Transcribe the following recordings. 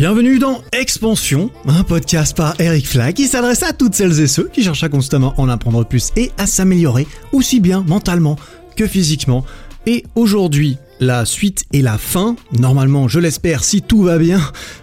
Bienvenue dans Expansion, un podcast par Eric Flack qui s'adresse à toutes celles et ceux qui cherchent à constamment en apprendre plus et à s'améliorer aussi bien mentalement que physiquement. Et aujourd'hui, la suite et la fin, normalement je l'espère si tout va bien,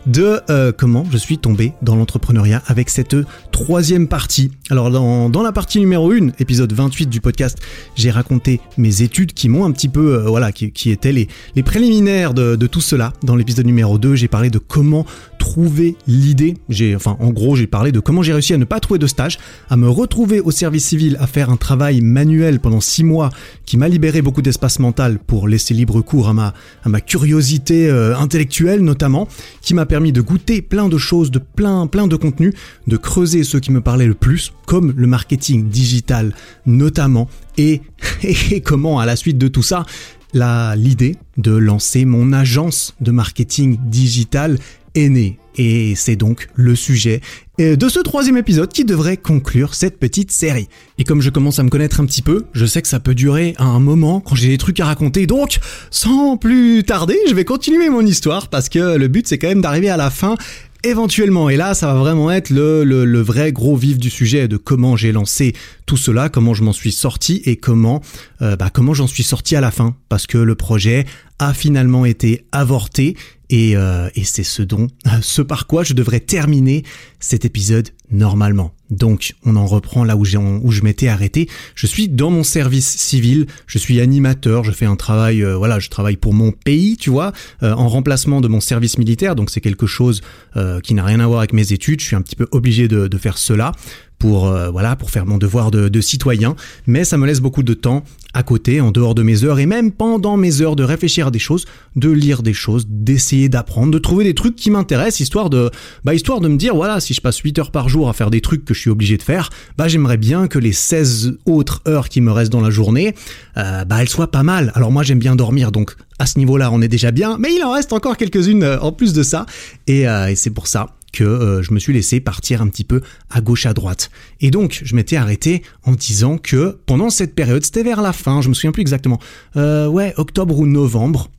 de euh, comment je suis tombé dans l'entrepreneuriat avec cette troisième partie. Alors dans, la partie numéro 1, épisode 28 du podcast, j'ai raconté mes études qui m'ont un petit peu, euh, voilà, qui, étaient les, les préliminaires de, tout cela. Dans l'épisode numéro 2, j'ai parlé de comment trouver l'idée. J'ai, enfin, en gros, j'ai parlé de comment j'ai réussi à ne pas trouver de stage, à me retrouver au service civil, à faire un travail manuel pendant six mois qui m'a libéré beaucoup d'espace mental pour laisser libre cours à ma, curiosité euh, intellectuelle notamment, qui m'a permis de goûter plein de choses, de plein, plein de contenus, de creuser ceux qui me parlaient le plus, comme le marketing digital notamment, et, et comment à la suite de tout ça, l'idée de lancer mon agence de marketing digital est né. Et c'est donc le sujet de ce troisième épisode qui devrait conclure cette petite série. Et comme je commence à me connaître un petit peu, je sais que ça peut durer un moment quand j'ai des trucs à raconter. Donc, sans plus tarder, je vais continuer mon histoire parce que le but c'est quand même d'arriver à la fin éventuellement. Et là, ça va vraiment être le, le, vrai gros vif du sujet de comment j'ai lancé tout cela, comment je m'en suis sorti et comment, euh, bah, comment j'en suis sorti à la fin. Parce que le projet a finalement été avorté et, euh, et c'est ce dont, ce par quoi je devrais terminer cet épisode normalement. Donc, on en reprend là où, où je m'étais arrêté. Je suis dans mon service civil, je suis animateur, je fais un travail, euh, voilà, je travaille pour mon pays, tu vois, euh, en remplacement de mon service militaire. Donc, c'est quelque chose qui n'a rien à voir avec mes études. Je suis un petit peu obligé de, de faire cela pour euh, voilà pour faire mon devoir de, citoyen, mais ça me laisse beaucoup de temps à côté, en dehors de mes heures et même pendant mes heures de réfléchir à des choses, de lire des choses, d'essayer d'apprendre, de trouver des trucs qui m'intéressent, histoire de bah histoire de me dire voilà si je passe 8 heures par jour à faire des trucs que je suis obligé de faire, bah j'aimerais bien que les 16 autres heures qui me restent dans la journée, euh, bah elles soient pas mal. Alors moi j'aime bien dormir donc à ce niveau-là on est déjà bien, mais il en reste encore quelques-unes euh, en plus de ça et, et c'est pour ça que euh, je me suis laissé partir un petit peu à gauche à droite. Et donc, je m'étais arrêté en disant que pendant cette période, c'était vers la fin, je me souviens plus exactement, euh, ouais, octobre ou novembre,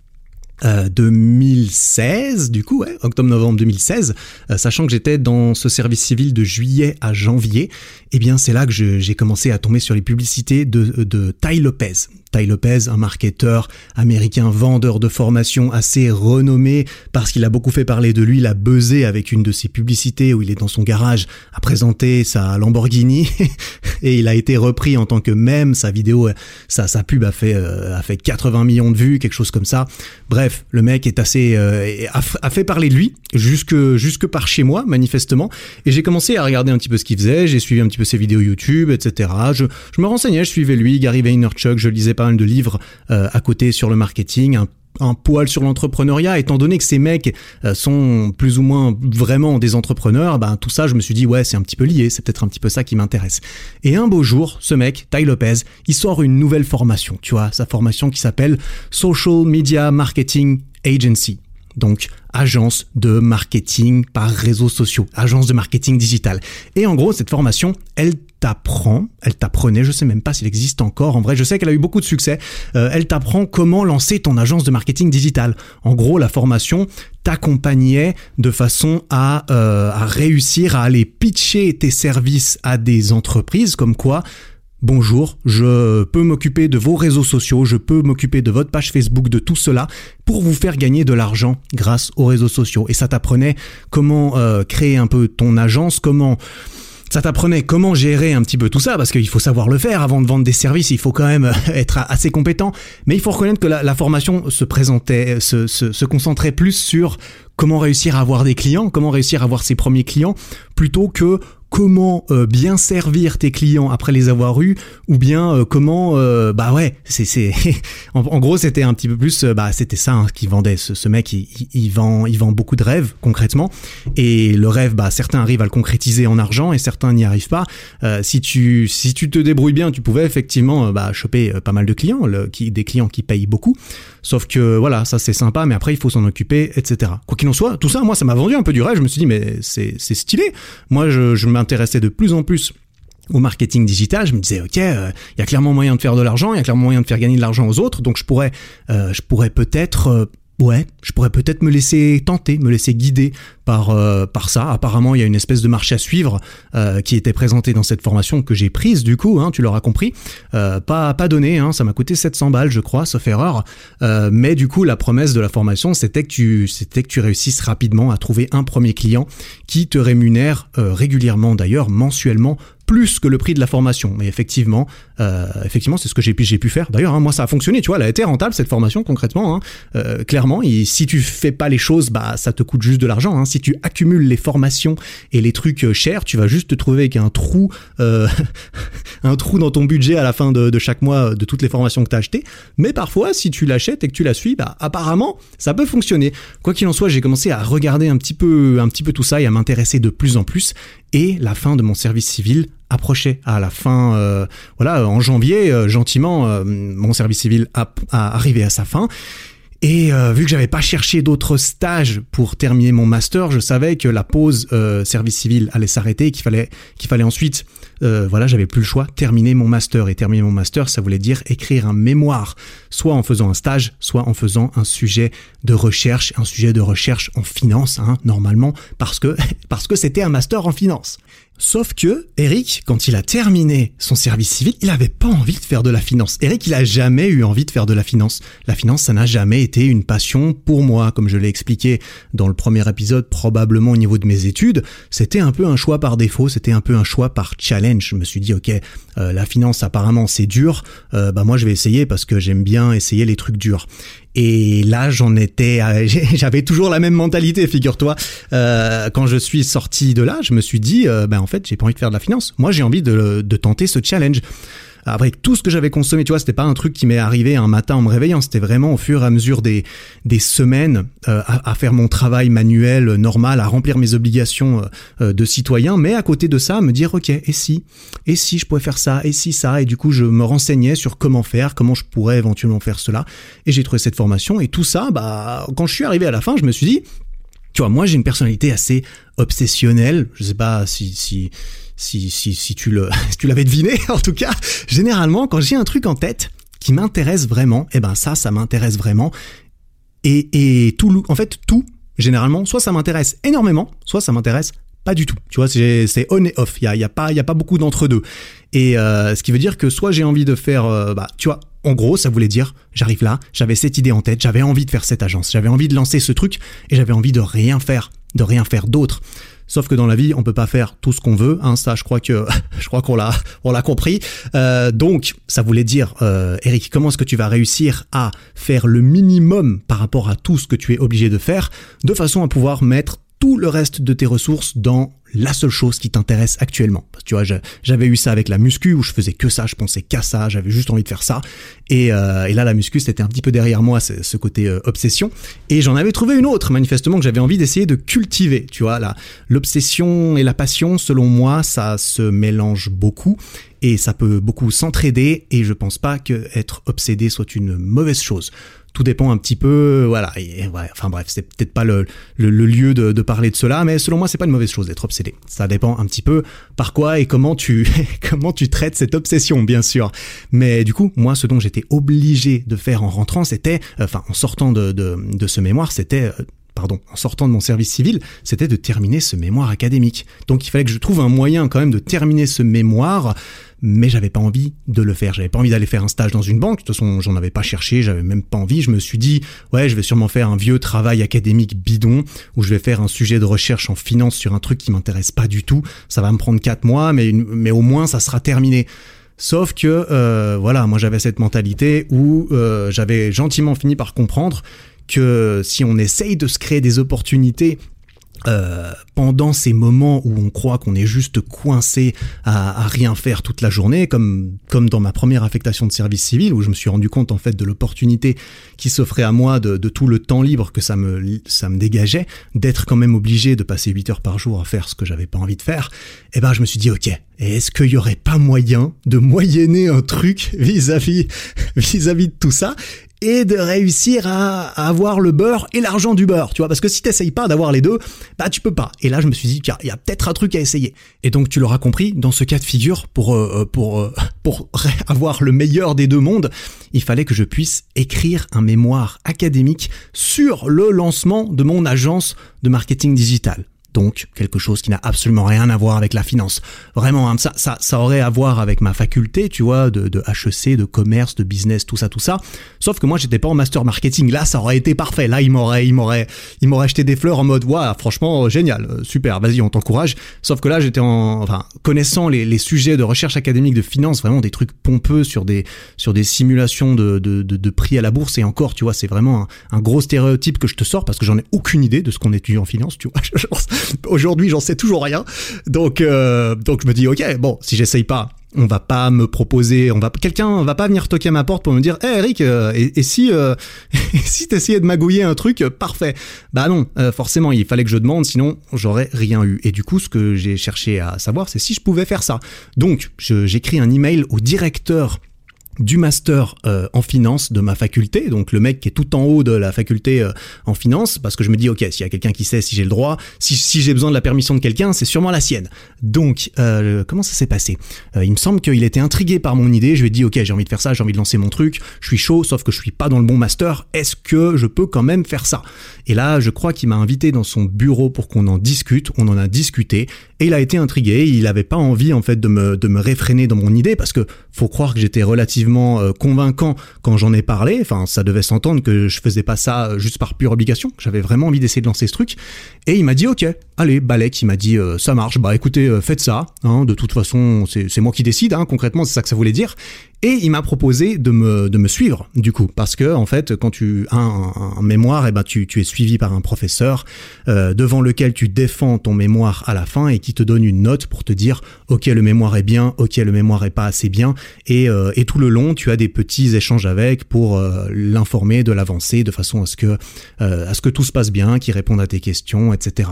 2016, euh, du coup, octobre-novembre 2016, sachant que j'étais dans ce service civil de juillet à janvier, eh bien c'est là que j'ai commencé à tomber sur les publicités de, de Ty Lopez. Ty Lopez, un marketeur américain vendeur de formation assez renommé. Parce qu'il a beaucoup fait parler de lui, il a buzzé avec une de ses publicités où il est dans son garage à présenter sa Lamborghini. Et il a été repris en tant que même sa vidéo, sa, sa pub a fait, euh, a fait 80 millions de vues, quelque chose comme ça. Bref, le mec est assez, euh, a, fait parler de lui jusque, jusque par chez moi manifestement. Et j'ai commencé à regarder un petit peu ce qu'il faisait, j'ai suivi un petit peu ses vidéos YouTube, etc. Je, je me renseignais, je suivais lui, Gary Vaynerchuk, je lisais pas mal de livres euh, à côté sur le marketing, un, poil sur l'entrepreneuriat, étant donné que ces mecs euh, sont plus ou moins vraiment des entrepreneurs, ben tout ça, je me suis dit ouais, c'est un petit peu lié, c'est peut-être un petit peu ça qui m'intéresse. Et un beau jour, ce mec, Ty Lopez, il sort une nouvelle formation, tu vois, sa formation qui s'appelle Social Media Marketing Agency donc agence de marketing par réseaux sociaux, agence de marketing digital. Et en gros, cette formation, elle t'apprend, elle t'apprenait, je sais même pas s'il existe encore, en vrai, je sais qu'elle a eu beaucoup de succès, euh, elle t'apprend comment lancer ton agence de marketing digital. En gros, la formation t'accompagnait de façon à, euh, à réussir à aller pitcher tes services à des entreprises, comme quoi Bonjour, je peux m'occuper de vos réseaux sociaux, je peux m'occuper de votre page Facebook, de tout cela, pour vous faire gagner de l'argent grâce aux réseaux sociaux. Et ça t'apprenait comment euh, créer un peu ton agence, comment ça t'apprenait comment gérer un petit peu tout ça, parce qu'il faut savoir le faire avant de vendre des services, il faut quand même être assez compétent. Mais il faut reconnaître que la, formation se présentait, se, se, se, concentrait plus sur comment réussir à avoir des clients, comment réussir à avoir ses premiers clients, plutôt que comment euh, bien servir tes clients après les avoir eus ou bien euh, comment euh, bah ouais c'est c'est en, gros c'était un petit peu plus bah c'était ça hein, qui vendait. Ce, ce mec il, il, vend il vend beaucoup de rêves concrètement. Et le rêve bah certains arrivent à le concrétiser en argent et certains n'y arrivent pas. Si tu si tu te débrouilles bien tu pouvais effectivement bah choper pas mal de clients le, qui des clients qui payent beaucoup sauf que voilà ça c'est sympa mais après il faut s'en occuper etc quoi qu'il en soit tout ça moi ça m'a vendu un peu du rêve. Je me suis dit mais c'est c'est stylé. Moi je je m'intéressais de plus en plus au marketing digital, je me disais ok, euh, il y a clairement moyen de faire de l'argent, il y a clairement moyen de faire gagner de l'argent aux autres, donc je pourrais, euh, je pourrais peut-être euh, ouais, je pourrais peut-être me laisser tenter, me laisser guider par euh, par ça. Apparemment, il y a une espèce de marche à suivre euh, qui était présentée dans cette formation que j'ai prise du coup, hein, tu l'auras compris. Euh, pas pas donné, hein, ça m'a coûté 700 balles, je crois, sauf erreur. mais du coup, la promesse de la formation, c'était que tu c'était que tu réussisses rapidement à trouver un premier client qui te rémunère régulièrement, d'ailleurs mensuellement plus que le prix de la formation. Mais effectivement, euh, effectivement, c'est ce que j'ai pu, faire. D'ailleurs, hein, moi, ça a fonctionné. Tu vois, elle a été rentable cette formation concrètement. Hein. Euh, clairement, si tu fais pas les choses, bah, ça te coûte juste de l'argent. Hein. Si tu accumules les formations et les trucs euh, chers, tu vas juste te trouver avec un trou, un trou dans ton budget à la fin de, de chaque mois de toutes les formations que tu as achetées. Mais parfois, si tu l'achètes et que tu la suis, bah, apparemment, ça peut fonctionner. Quoi qu'il en soit, j'ai commencé à regarder un petit peu, un petit peu tout ça et à m'intéresser de plus en plus. Et la fin de mon service civil approchait à la fin, euh, voilà, en janvier, euh, gentiment, euh, mon service civil a, a, arrivé à sa fin. Et vu que j'avais pas cherché d'autres stages pour terminer mon master, je savais que la pause service civil allait s'arrêter et qu'il fallait qu'il fallait ensuite, voilà, j'avais plus le choix, terminer mon master. Et terminer mon master, ça voulait dire écrire un mémoire, soit en faisant un stage, soit en faisant un sujet de recherche, un sujet de recherche en finance, hein, normalement, parce que parce que c'était un master en finance. Sauf que Eric, quand il a terminé son service civil, il avait pas envie de faire de la finance. Eric, il a jamais eu envie de faire de la finance. La finance, ça n'a jamais été une passion pour moi, comme je l'ai expliqué dans le premier épisode, probablement au niveau de mes études. C'était un peu un choix par défaut, c'était un peu un choix par challenge. Je me suis dit, ok, euh, la finance apparemment c'est dur, euh, bah moi je vais essayer parce que j'aime bien essayer les trucs durs. Et là, j'en étais, j'avais toujours la même mentalité, figure-toi. Euh, quand je suis sorti de là, je me suis dit, euh, ben en fait, j'ai pas envie de faire de la finance. Moi, j'ai envie de, de tenter ce challenge avec tout ce que j'avais consommé, tu vois, c'était pas un truc qui m'est arrivé un matin en me réveillant, c'était vraiment au fur et à mesure des, semaines euh, à, faire mon travail manuel normal, à remplir mes obligations euh, euh, de citoyen, mais à côté de ça, me dire, ok, et si, et si je pouvais faire ça, et si ça, et du coup, je me renseignais sur comment faire, comment je pourrais éventuellement faire cela, et j'ai trouvé cette formation, et tout ça, bah, quand je suis arrivé à la fin, je me suis dit, tu vois, moi j'ai une personnalité assez obsessionnelle, je sais pas si, si, si, si, tu tu l'avais deviné, en tout cas, généralement, quand j'ai un truc en tête qui m'intéresse vraiment, eh ben ça, ça m'intéresse vraiment. Et, et tout, en fait, tout, généralement, soit ça m'intéresse énormément, soit ça m'intéresse pas du tout. Tu vois, c'est on et off. Il y a, y a pas, y a pas beaucoup d'entre deux. Et euh, ce qui veut dire que soit j'ai envie de faire, euh, bah, tu vois, en gros, ça voulait dire, j'arrive là, j'avais cette idée en tête, j'avais envie de faire cette agence, j'avais envie de lancer ce truc, et j'avais envie de rien faire, de rien faire d'autre. Sauf que dans la vie, on peut pas faire tout ce qu'on veut. Hein, ça, je crois que je crois qu'on l'a on l'a compris. Euh, donc, ça voulait dire, euh, Eric, comment est-ce que tu vas réussir à faire le minimum par rapport à tout ce que tu es obligé de faire, de façon à pouvoir mettre tout le reste de tes ressources dans la seule chose qui t'intéresse actuellement. Tu vois, j'avais eu ça avec la muscu où je faisais que ça, je pensais qu'à ça, j'avais juste envie de faire ça. Et, euh, et là, la muscu, c'était un petit peu derrière moi, ce côté euh, obsession. Et j'en avais trouvé une autre, manifestement, que j'avais envie d'essayer de cultiver. Tu vois, l'obsession et la passion, selon moi, ça se mélange beaucoup et ça peut beaucoup s'entraider. Et je pense pas que être obsédé soit une mauvaise chose tout dépend un petit peu, voilà. Et, enfin bref, c'est peut-être pas le, le, lieu de, de, parler de cela, mais selon moi, c'est pas une mauvaise chose d'être obsédé. Ça dépend un petit peu par quoi et comment tu comment tu traites cette obsession, bien sûr. Mais du coup, moi, ce dont j'étais obligé de faire en rentrant, c'était, enfin, en sortant de, de, de ce mémoire, c'était euh, pardon, en sortant de mon service civil, c'était de terminer ce mémoire académique. Donc il fallait que je trouve un moyen quand même de terminer ce mémoire mais j'avais pas envie de le faire. J'avais pas envie d'aller faire un stage dans une banque. De toute façon, j'en avais pas cherché, j'avais même pas envie. Je me suis dit, ouais, je vais sûrement faire un vieux travail académique bidon où je vais faire un sujet de recherche en finance sur un truc qui m'intéresse pas du tout. Ça va me prendre quatre mois, mais, au moins ça sera terminé. Sauf que, euh, voilà, moi j'avais cette mentalité où euh, j'avais gentiment fini par comprendre que si on essaye de se créer des opportunités euh, pendant ces moments où on croit qu'on est juste coincé à, rien faire toute la journée, comme comme dans ma première affectation de service civil où je me suis rendu compte en fait de l'opportunité qui s'offrait à moi de, tout le temps libre que ça me ça me dégageait, d'être quand même obligé de passer 8 heures par jour à faire ce que j'avais pas envie de faire. Eh ben je me suis dit ok, est-ce qu'il y aurait pas moyen de moyenner un truc vis-à-vis vis-à-vis de tout ça? Et de réussir à, avoir le beurre et l'argent du beurre, tu vois, parce que si t'essayes pas d'avoir les deux, bah tu peux pas. Et là, je me suis dit, il y a, peut-être un truc à essayer. Et donc, tu l'auras compris, dans ce cas de figure, pour euh, euh, pour euh, pour avoir le meilleur des deux mondes, il fallait que je puisse écrire un mémoire académique sur le lancement de mon agence de marketing digital donc quelque chose qui n'a absolument rien à voir avec la finance. Vraiment, hein, ça, ça, ça aurait à voir avec ma faculté, tu vois, de, de HEC, de commerce, de business, tout ça, tout ça. Sauf que moi, j'étais pas en master marketing. Là, ça aurait été parfait. Là, il m'aurait, il m'aurait, il m'aurait acheté des fleurs en mode, waouh, franchement, euh, génial, euh, super, vas-y, on t'encourage. Sauf que là, j'étais en, enfin, connaissant les, les, sujets de recherche académique de finance, vraiment des trucs pompeux sur des, sur des simulations de, de, de, prix à la bourse et encore, tu vois, c'est vraiment un, un, gros stéréotype que je te sors parce que j'en ai aucune idée de ce qu'on étudie en finance, tu vois. Aujourd'hui, j'en sais toujours rien. Donc, euh, donc je me dis, ok, bon, si j'essaye pas, on va pas me proposer, on va, quelqu'un va pas venir toquer à ma porte pour me dire, hé Eric, euh, et, si, euh, si t'essayais de magouiller un truc, parfait. Bah non, forcément, il fallait que je demande, sinon j'aurais rien eu. Et du coup, ce que j'ai cherché à savoir, c'est si je pouvais faire ça. Donc, j'écris un email au directeur du master euh, en finance de ma faculté, donc le mec qui est tout en haut de la faculté euh, en finance, parce que je me dis, ok, s'il y a quelqu'un qui sait si j'ai le droit, si, si j'ai besoin de la permission de quelqu'un, c'est sûrement la sienne. Donc, euh, comment ça s'est passé? Il me semble qu'il était intrigué par mon idée, je lui ai dit, ok, j'ai envie de faire ça, j'ai envie de lancer mon truc, je suis chaud, sauf que je suis pas dans le bon master, est-ce que je peux quand même faire ça? Et là, je crois qu'il m'a invité dans son bureau pour qu'on en discute, on en a discuté, et il a été intrigué, il avait pas envie en fait de me, de me réfréner dans mon idée, parce que faut croire que j'étais relativement euh, convaincant quand j'en ai parlé. Enfin, ça devait s'entendre que je faisais pas ça euh, juste par pure obligation. J'avais vraiment envie d'essayer de lancer ce truc. Et il m'a dit, ok, allez, Balek, il m'a dit, euh, ça marche. Bah écoutez, faites ça. Hein, de toute façon, c'est moi qui décide. Hein, concrètement, c'est ça que ça voulait dire. Et il m'a proposé de me, de me suivre, du coup, parce que en fait, quand tu as un, mémoire, et eh ben tu, tu es suivi par un professeur euh, devant lequel tu défends ton mémoire à la fin et qui te donne une note pour te dire, ok, le mémoire est bien, ok, le mémoire est pas assez bien, et, euh, et tout le long, tu as des petits échanges avec pour euh, l'informer de l'avancée, de façon à ce que à ce que tout se passe bien, qu'il réponde à tes questions, etc.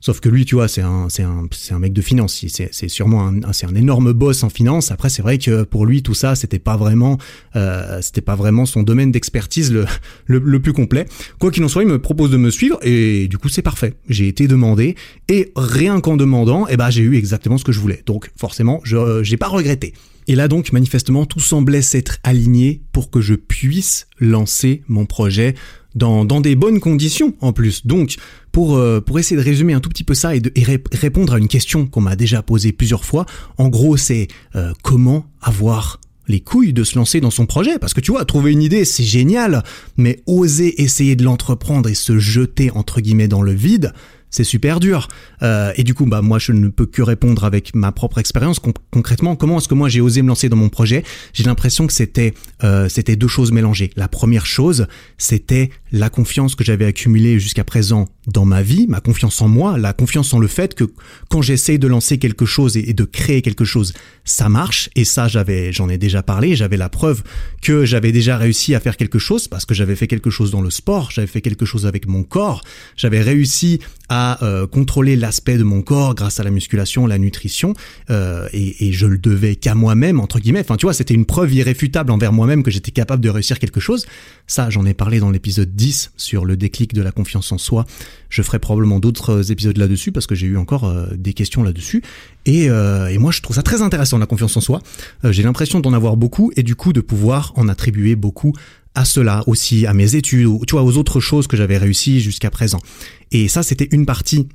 Sauf que lui, tu vois, c'est un, un, un mec de finance, c'est, c'est sûrement un, c'est un énorme boss en finance. Après, c'est vrai que pour lui, tout ça, c'est c'était pas vraiment, euh, c'était pas vraiment son domaine d'expertise le, le, plus complet. Quoi qu'il en soit, il me propose de me suivre et du coup c'est parfait. J'ai été demandé et rien qu'en demandant, eh ben j'ai eu exactement ce que je voulais. Donc forcément, je j'ai pas regretté. Et là donc, manifestement, tout semblait s'être aligné pour que je puisse lancer mon projet dans, dans des bonnes conditions en plus. Donc, pour, euh, pour essayer de résumer un tout petit peu ça et de répondre à une question qu'on m'a déjà posée plusieurs fois, en gros, c'est euh, comment avoir les couilles de se lancer dans son projet. Parce que tu vois, trouver une idée, c'est génial, mais oser essayer de l'entreprendre et se jeter, entre guillemets, dans le vide, c'est super dur. Euh, et du coup, bah moi, je ne peux que répondre avec ma propre expérience. concrètement, comment est-ce que moi j'ai osé me lancer dans mon projet? J'ai l'impression que c'était euh, c'était deux choses mélangées. La première chose, c'était la confiance que j'avais accumulée jusqu'à présent dans ma vie, ma confiance en moi, la confiance en le fait que quand j'essaye de lancer quelque chose et, de créer quelque chose, ça marche. Et ça, j'avais, j'en ai déjà parlé. J'avais la preuve que j'avais déjà réussi à faire quelque chose parce que j'avais fait quelque chose dans le sport, j'avais fait quelque chose avec mon corps, j'avais réussi à euh, contrôler l'aspect de mon corps grâce à la musculation, la nutrition, euh, et, et, je le devais qu'à moi-même entre guillemets. Enfin, tu vois, c'était une preuve irréfutable envers moi-même que j'étais capable de réussir quelque chose. Ça, j'en ai parlé dans l'épisode 10 sur le déclic de la confiance en soi. Je ferai probablement d'autres épisodes là-dessus parce que j'ai eu encore euh, des questions là-dessus. Et, et, moi, je trouve ça très intéressant la confiance en soi. j'ai l'impression d'en avoir beaucoup et du coup de pouvoir en attribuer beaucoup à cela aussi, à mes études, tu vois, aux autres choses que j'avais réussi jusqu'à présent. Et ça, c'était une partie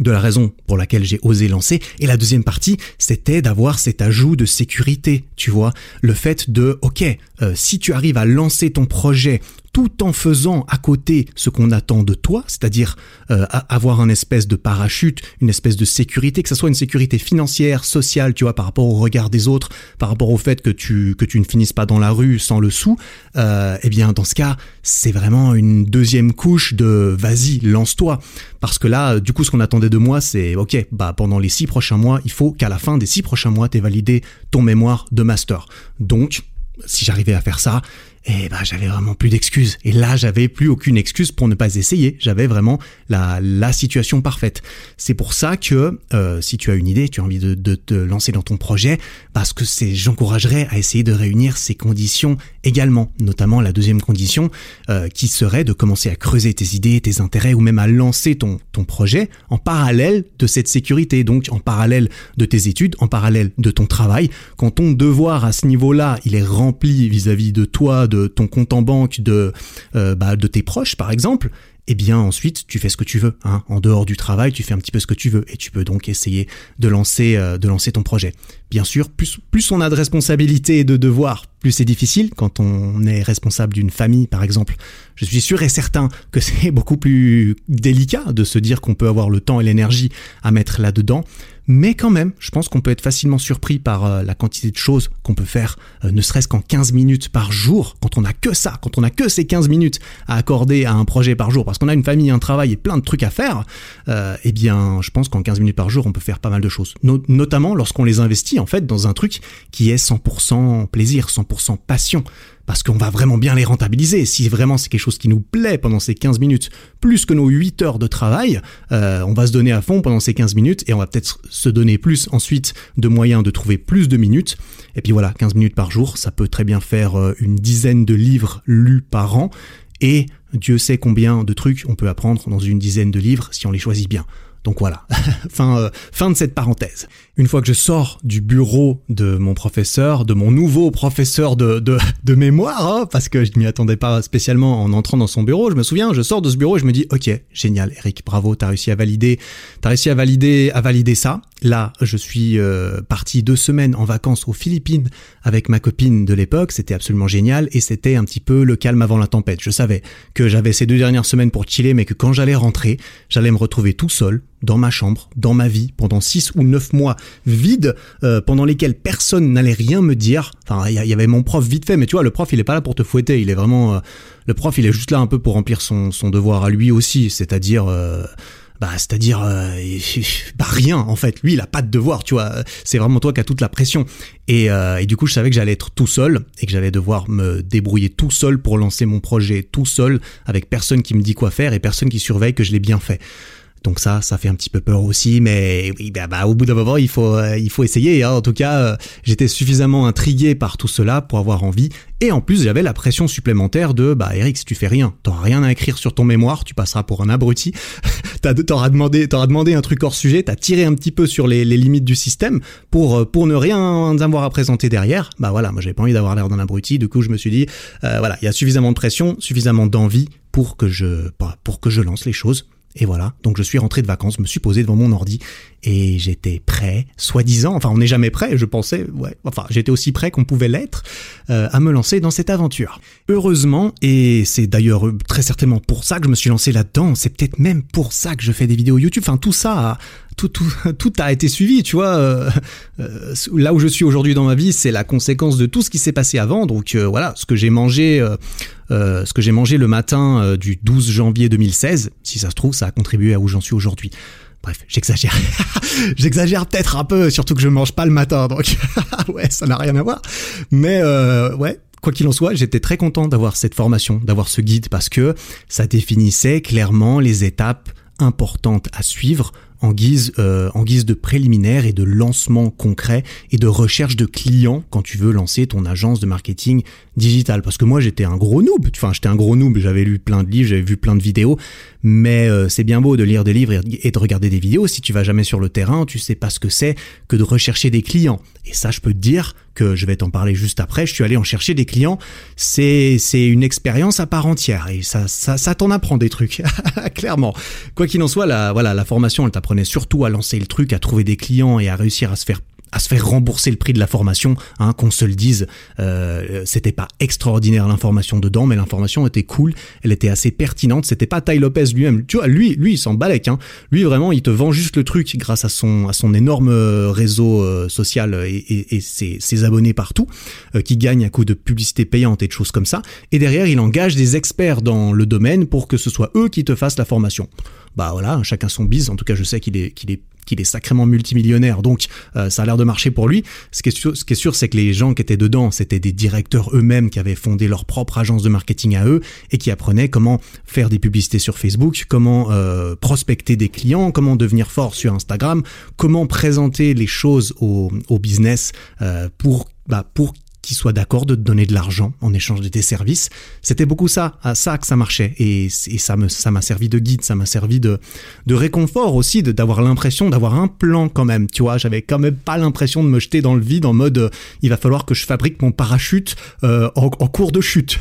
de la raison pour laquelle j'ai osé lancer. Et la deuxième partie, c'était d'avoir cet ajout de sécurité, tu vois. Le fait de, ok, euh, si tu arrives à lancer ton projet tout en faisant à côté ce qu'on attend de toi, c'est-à-dire euh, avoir un espèce de parachute, une espèce de sécurité, que ce soit une sécurité financière, sociale, tu vois, par rapport au regard des autres, par rapport au fait que tu ne finisses pas dans la rue sans le sou, euh, eh bien dans ce cas, c'est vraiment une deuxième couche de vas-y, lance-toi, parce que là, du coup, ce qu'on attendait de moi, c'est ok, bah pendant les six prochains mois, il faut qu'à la fin des six prochains mois, tu aies validé ton mémoire de master. Donc si j'arrivais à faire ça, et bah j'avais vraiment plus d'excuses. Et là, j'avais plus aucune excuse pour ne pas essayer. J'avais vraiment la, la situation parfaite. C'est pour ça que euh, si tu as une idée, tu as envie de, de te lancer dans ton projet, parce que c'est, j'encouragerais à essayer de réunir ces conditions également, notamment la deuxième condition euh, qui serait de commencer à creuser tes idées, tes intérêts ou même à lancer ton, ton projet en parallèle de cette sécurité, donc en parallèle de tes études, en parallèle de ton travail. Quand ton devoir à ce niveau-là, il est rempli vis-à-vis de toi, ton compte en banque, de, euh, bah, de tes proches par exemple, eh bien ensuite tu fais ce que tu veux. Hein. En dehors du travail, tu fais un petit peu ce que tu veux et tu peux donc essayer de lancer, euh, de lancer ton projet. Bien sûr, plus, plus on a de responsabilités et de devoirs, plus c'est difficile. Quand on est responsable d'une famille, par exemple, je suis sûr et certain que c'est beaucoup plus délicat de se dire qu'on peut avoir le temps et l'énergie à mettre là-dedans. Mais quand même, je pense qu'on peut être facilement surpris par euh, la quantité de choses qu'on peut faire, euh, ne serait-ce qu'en 15 minutes par jour, quand on a que ça, quand on a que ces 15 minutes à accorder à un projet par jour, parce qu'on a une famille, un travail et plein de trucs à faire, euh, eh bien, je pense qu'en 15 minutes par jour, on peut faire pas mal de choses. notamment lorsqu'on les investit, en fait, dans un truc qui est 100% plaisir, 100% passion parce qu'on va vraiment bien les rentabiliser. Si vraiment c'est quelque chose qui nous plaît pendant ces 15 minutes, plus que nos 8 heures de travail, euh, on va se donner à fond pendant ces 15 minutes et on va peut-être se donner plus ensuite de moyens de trouver plus de minutes. Et puis voilà, 15 minutes par jour, ça peut très bien faire euh, une dizaine de livres lus par an. Et Dieu sait combien de trucs on peut apprendre dans une dizaine de livres si on les choisit bien. Donc voilà, fin, euh, fin de cette parenthèse. Une fois que je sors du bureau de mon professeur, de mon nouveau professeur de, de, mémoire, hein, parce que je m'y attendais pas spécialement en entrant dans son bureau, je me souviens, je sors de ce bureau et je me dis, ok, génial, Eric, bravo, t'as réussi à valider, t'as réussi à valider, à valider ça. Là, je suis euh, parti deux semaines en vacances aux Philippines avec ma copine de l'époque, c'était absolument génial et c'était un petit peu le calme avant la tempête. Je savais que j'avais ces deux dernières semaines pour chiller, mais que quand j'allais rentrer, j'allais me retrouver tout seul dans ma chambre, dans ma vie, pendant six ou neuf mois vide euh, pendant lesquels personne n'allait rien me dire. Enfin, il y, avait mon prof vite fait, mais tu vois, le prof, il est pas là pour te fouetter. Il est vraiment, euh, le prof, il est juste là un peu pour remplir son, son devoir à lui aussi, c'est-à-dire. Euh, bah, c'est-à-dire bah rien en fait. Lui, il a pas de devoir, tu vois. C'est vraiment toi qui as toute la pression. Et, et du coup, je savais que j'allais être tout seul et que j'allais devoir me débrouiller tout seul pour lancer mon projet tout seul, avec personne qui me dit quoi faire et personne qui surveille que je l'ai bien fait. Donc ça, ça fait un petit peu peur aussi, mais oui, bah, bah au bout d'un moment, il faut, euh, il faut essayer. Hein. En tout cas, euh, j'étais suffisamment intrigué par tout cela pour avoir envie. Et en plus, j'avais la pression supplémentaire de, bah Eric, si tu fais rien, t'auras rien à écrire sur ton mémoire, tu passeras pour un abruti. t'auras demandé, t'auras demandé un truc hors sujet, t'as tiré un petit peu sur les, limites du système pour euh, pour ne rien avoir à présenter derrière. Bah voilà, moi j'avais pas envie d'avoir l'air d'un abruti. Du coup, je me suis dit, voilà, il y a suffisamment de pression, suffisamment d'envie pour que je, bah, pour que je lance les choses. Et voilà, donc je suis rentré de vacances, me suis posé devant mon ordi et j'étais prêt, soi-disant, enfin on n'est jamais prêt, je pensais, ouais, enfin j'étais aussi prêt qu'on pouvait l'être, euh, à me lancer dans cette aventure. Heureusement, et c'est d'ailleurs très certainement pour ça que je me suis lancé là-dedans, c'est peut-être même pour ça que je fais des vidéos YouTube, enfin tout ça tout, tout, tout a été suivi, tu vois. Euh, euh, là où je suis aujourd'hui dans ma vie, c'est la conséquence de tout ce qui s'est passé avant. Donc euh, voilà, ce que j'ai mangé, ce que j'ai mangé le matin du 12 janvier 2016, si ça se trouve, ça a contribué à où j'en suis aujourd'hui. Bref, j'exagère. j'exagère peut-être un peu, surtout que je mange pas le matin, donc ouais, ça n'a rien à voir. Mais ouais, quoi qu'il en soit, j'étais très content d'avoir cette formation, d'avoir ce guide, parce que ça définissait clairement les étapes importantes à suivre en guise, euh, en guise de préliminaire et de lancement concret et de recherche de clients quand tu veux lancer ton agence de marketing digital. Parce que moi j'étais un gros noob, enfin j'étais un gros noob, j'avais lu plein de livres, j'avais vu plein de vidéos, mais euh, c'est bien beau de lire des livres et de regarder des vidéos. Si tu vas jamais sur le terrain, tu sais pas ce que c'est que de rechercher des clients. Et ça, je peux te dire que je vais t'en parler juste après. Je suis allé en chercher des clients. C'est c'est une expérience à part entière et ça ça, ça t'en apprend des trucs clairement. Quoi qu'il en soit, la voilà la formation, elle t'apprenait surtout à lancer le truc, à trouver des clients et à réussir à se faire à se faire rembourser le prix de la formation, hein, qu'on se le dise. Euh, c'était pas extraordinaire l'information dedans, mais l'information était cool, elle était assez pertinente. C'était pas Ty Lopez lui-même. Tu vois, lui, lui, il s'en balèque. Hein. Lui, vraiment, il te vend juste le truc grâce à son, à son énorme euh, réseau euh, social et, et, ses, ses, abonnés partout, euh, qui gagne à coup de publicité payante et de choses comme ça. Et derrière, il engage des experts dans le domaine pour que ce soit eux qui te fassent la formation bah voilà, chacun son bise. En tout cas, je sais qu'il est, qu'il est, qu'il est sacrément multimillionnaire, donc euh, ça a l'air de marcher pour lui. Ce qui est sûr, ce qui est sûr, c'est que les gens qui étaient dedans, c'était des directeurs eux-mêmes qui avaient fondé leur propre agence de marketing à eux et qui apprenaient comment faire des publicités sur Facebook, comment euh, prospecter des clients, comment devenir fort sur Instagram, comment présenter les choses au, au business euh, pour bah, pour qui soit d'accord de te donner de l'argent en échange de tes services. C'était beaucoup ça, à ça que ça marchait. Et, ça me, ça m'a servi de guide, ça m'a servi de, de réconfort aussi, d'avoir l'impression d'avoir un plan quand même. Tu vois, j'avais quand même pas l'impression de me jeter dans le vide en mode, euh, il va falloir que je fabrique mon parachute euh, en, cours de chute.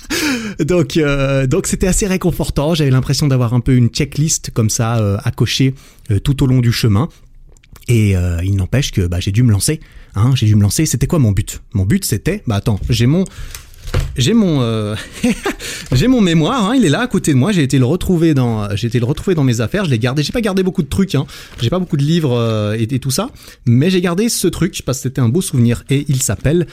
donc, euh, donc c'était assez réconfortant. J'avais l'impression d'avoir un peu une checklist comme ça à cocher tout au long du chemin. Et il n'empêche que bah, j'ai dû me lancer. Hein, j'ai dû me lancer. C'était quoi mon but? Mon but, c'était, bah attends, j'ai mon, j'ai mon, euh, j'ai mon mémoire. Hein, il est là à côté de moi. J'ai été le retrouver dans, j'ai été le retrouver dans mes affaires. Je l'ai gardé. J'ai pas gardé beaucoup de trucs. Hein. J'ai pas beaucoup de livres euh, et, tout ça, mais j'ai gardé ce truc parce que c'était un beau souvenir et il s'appelle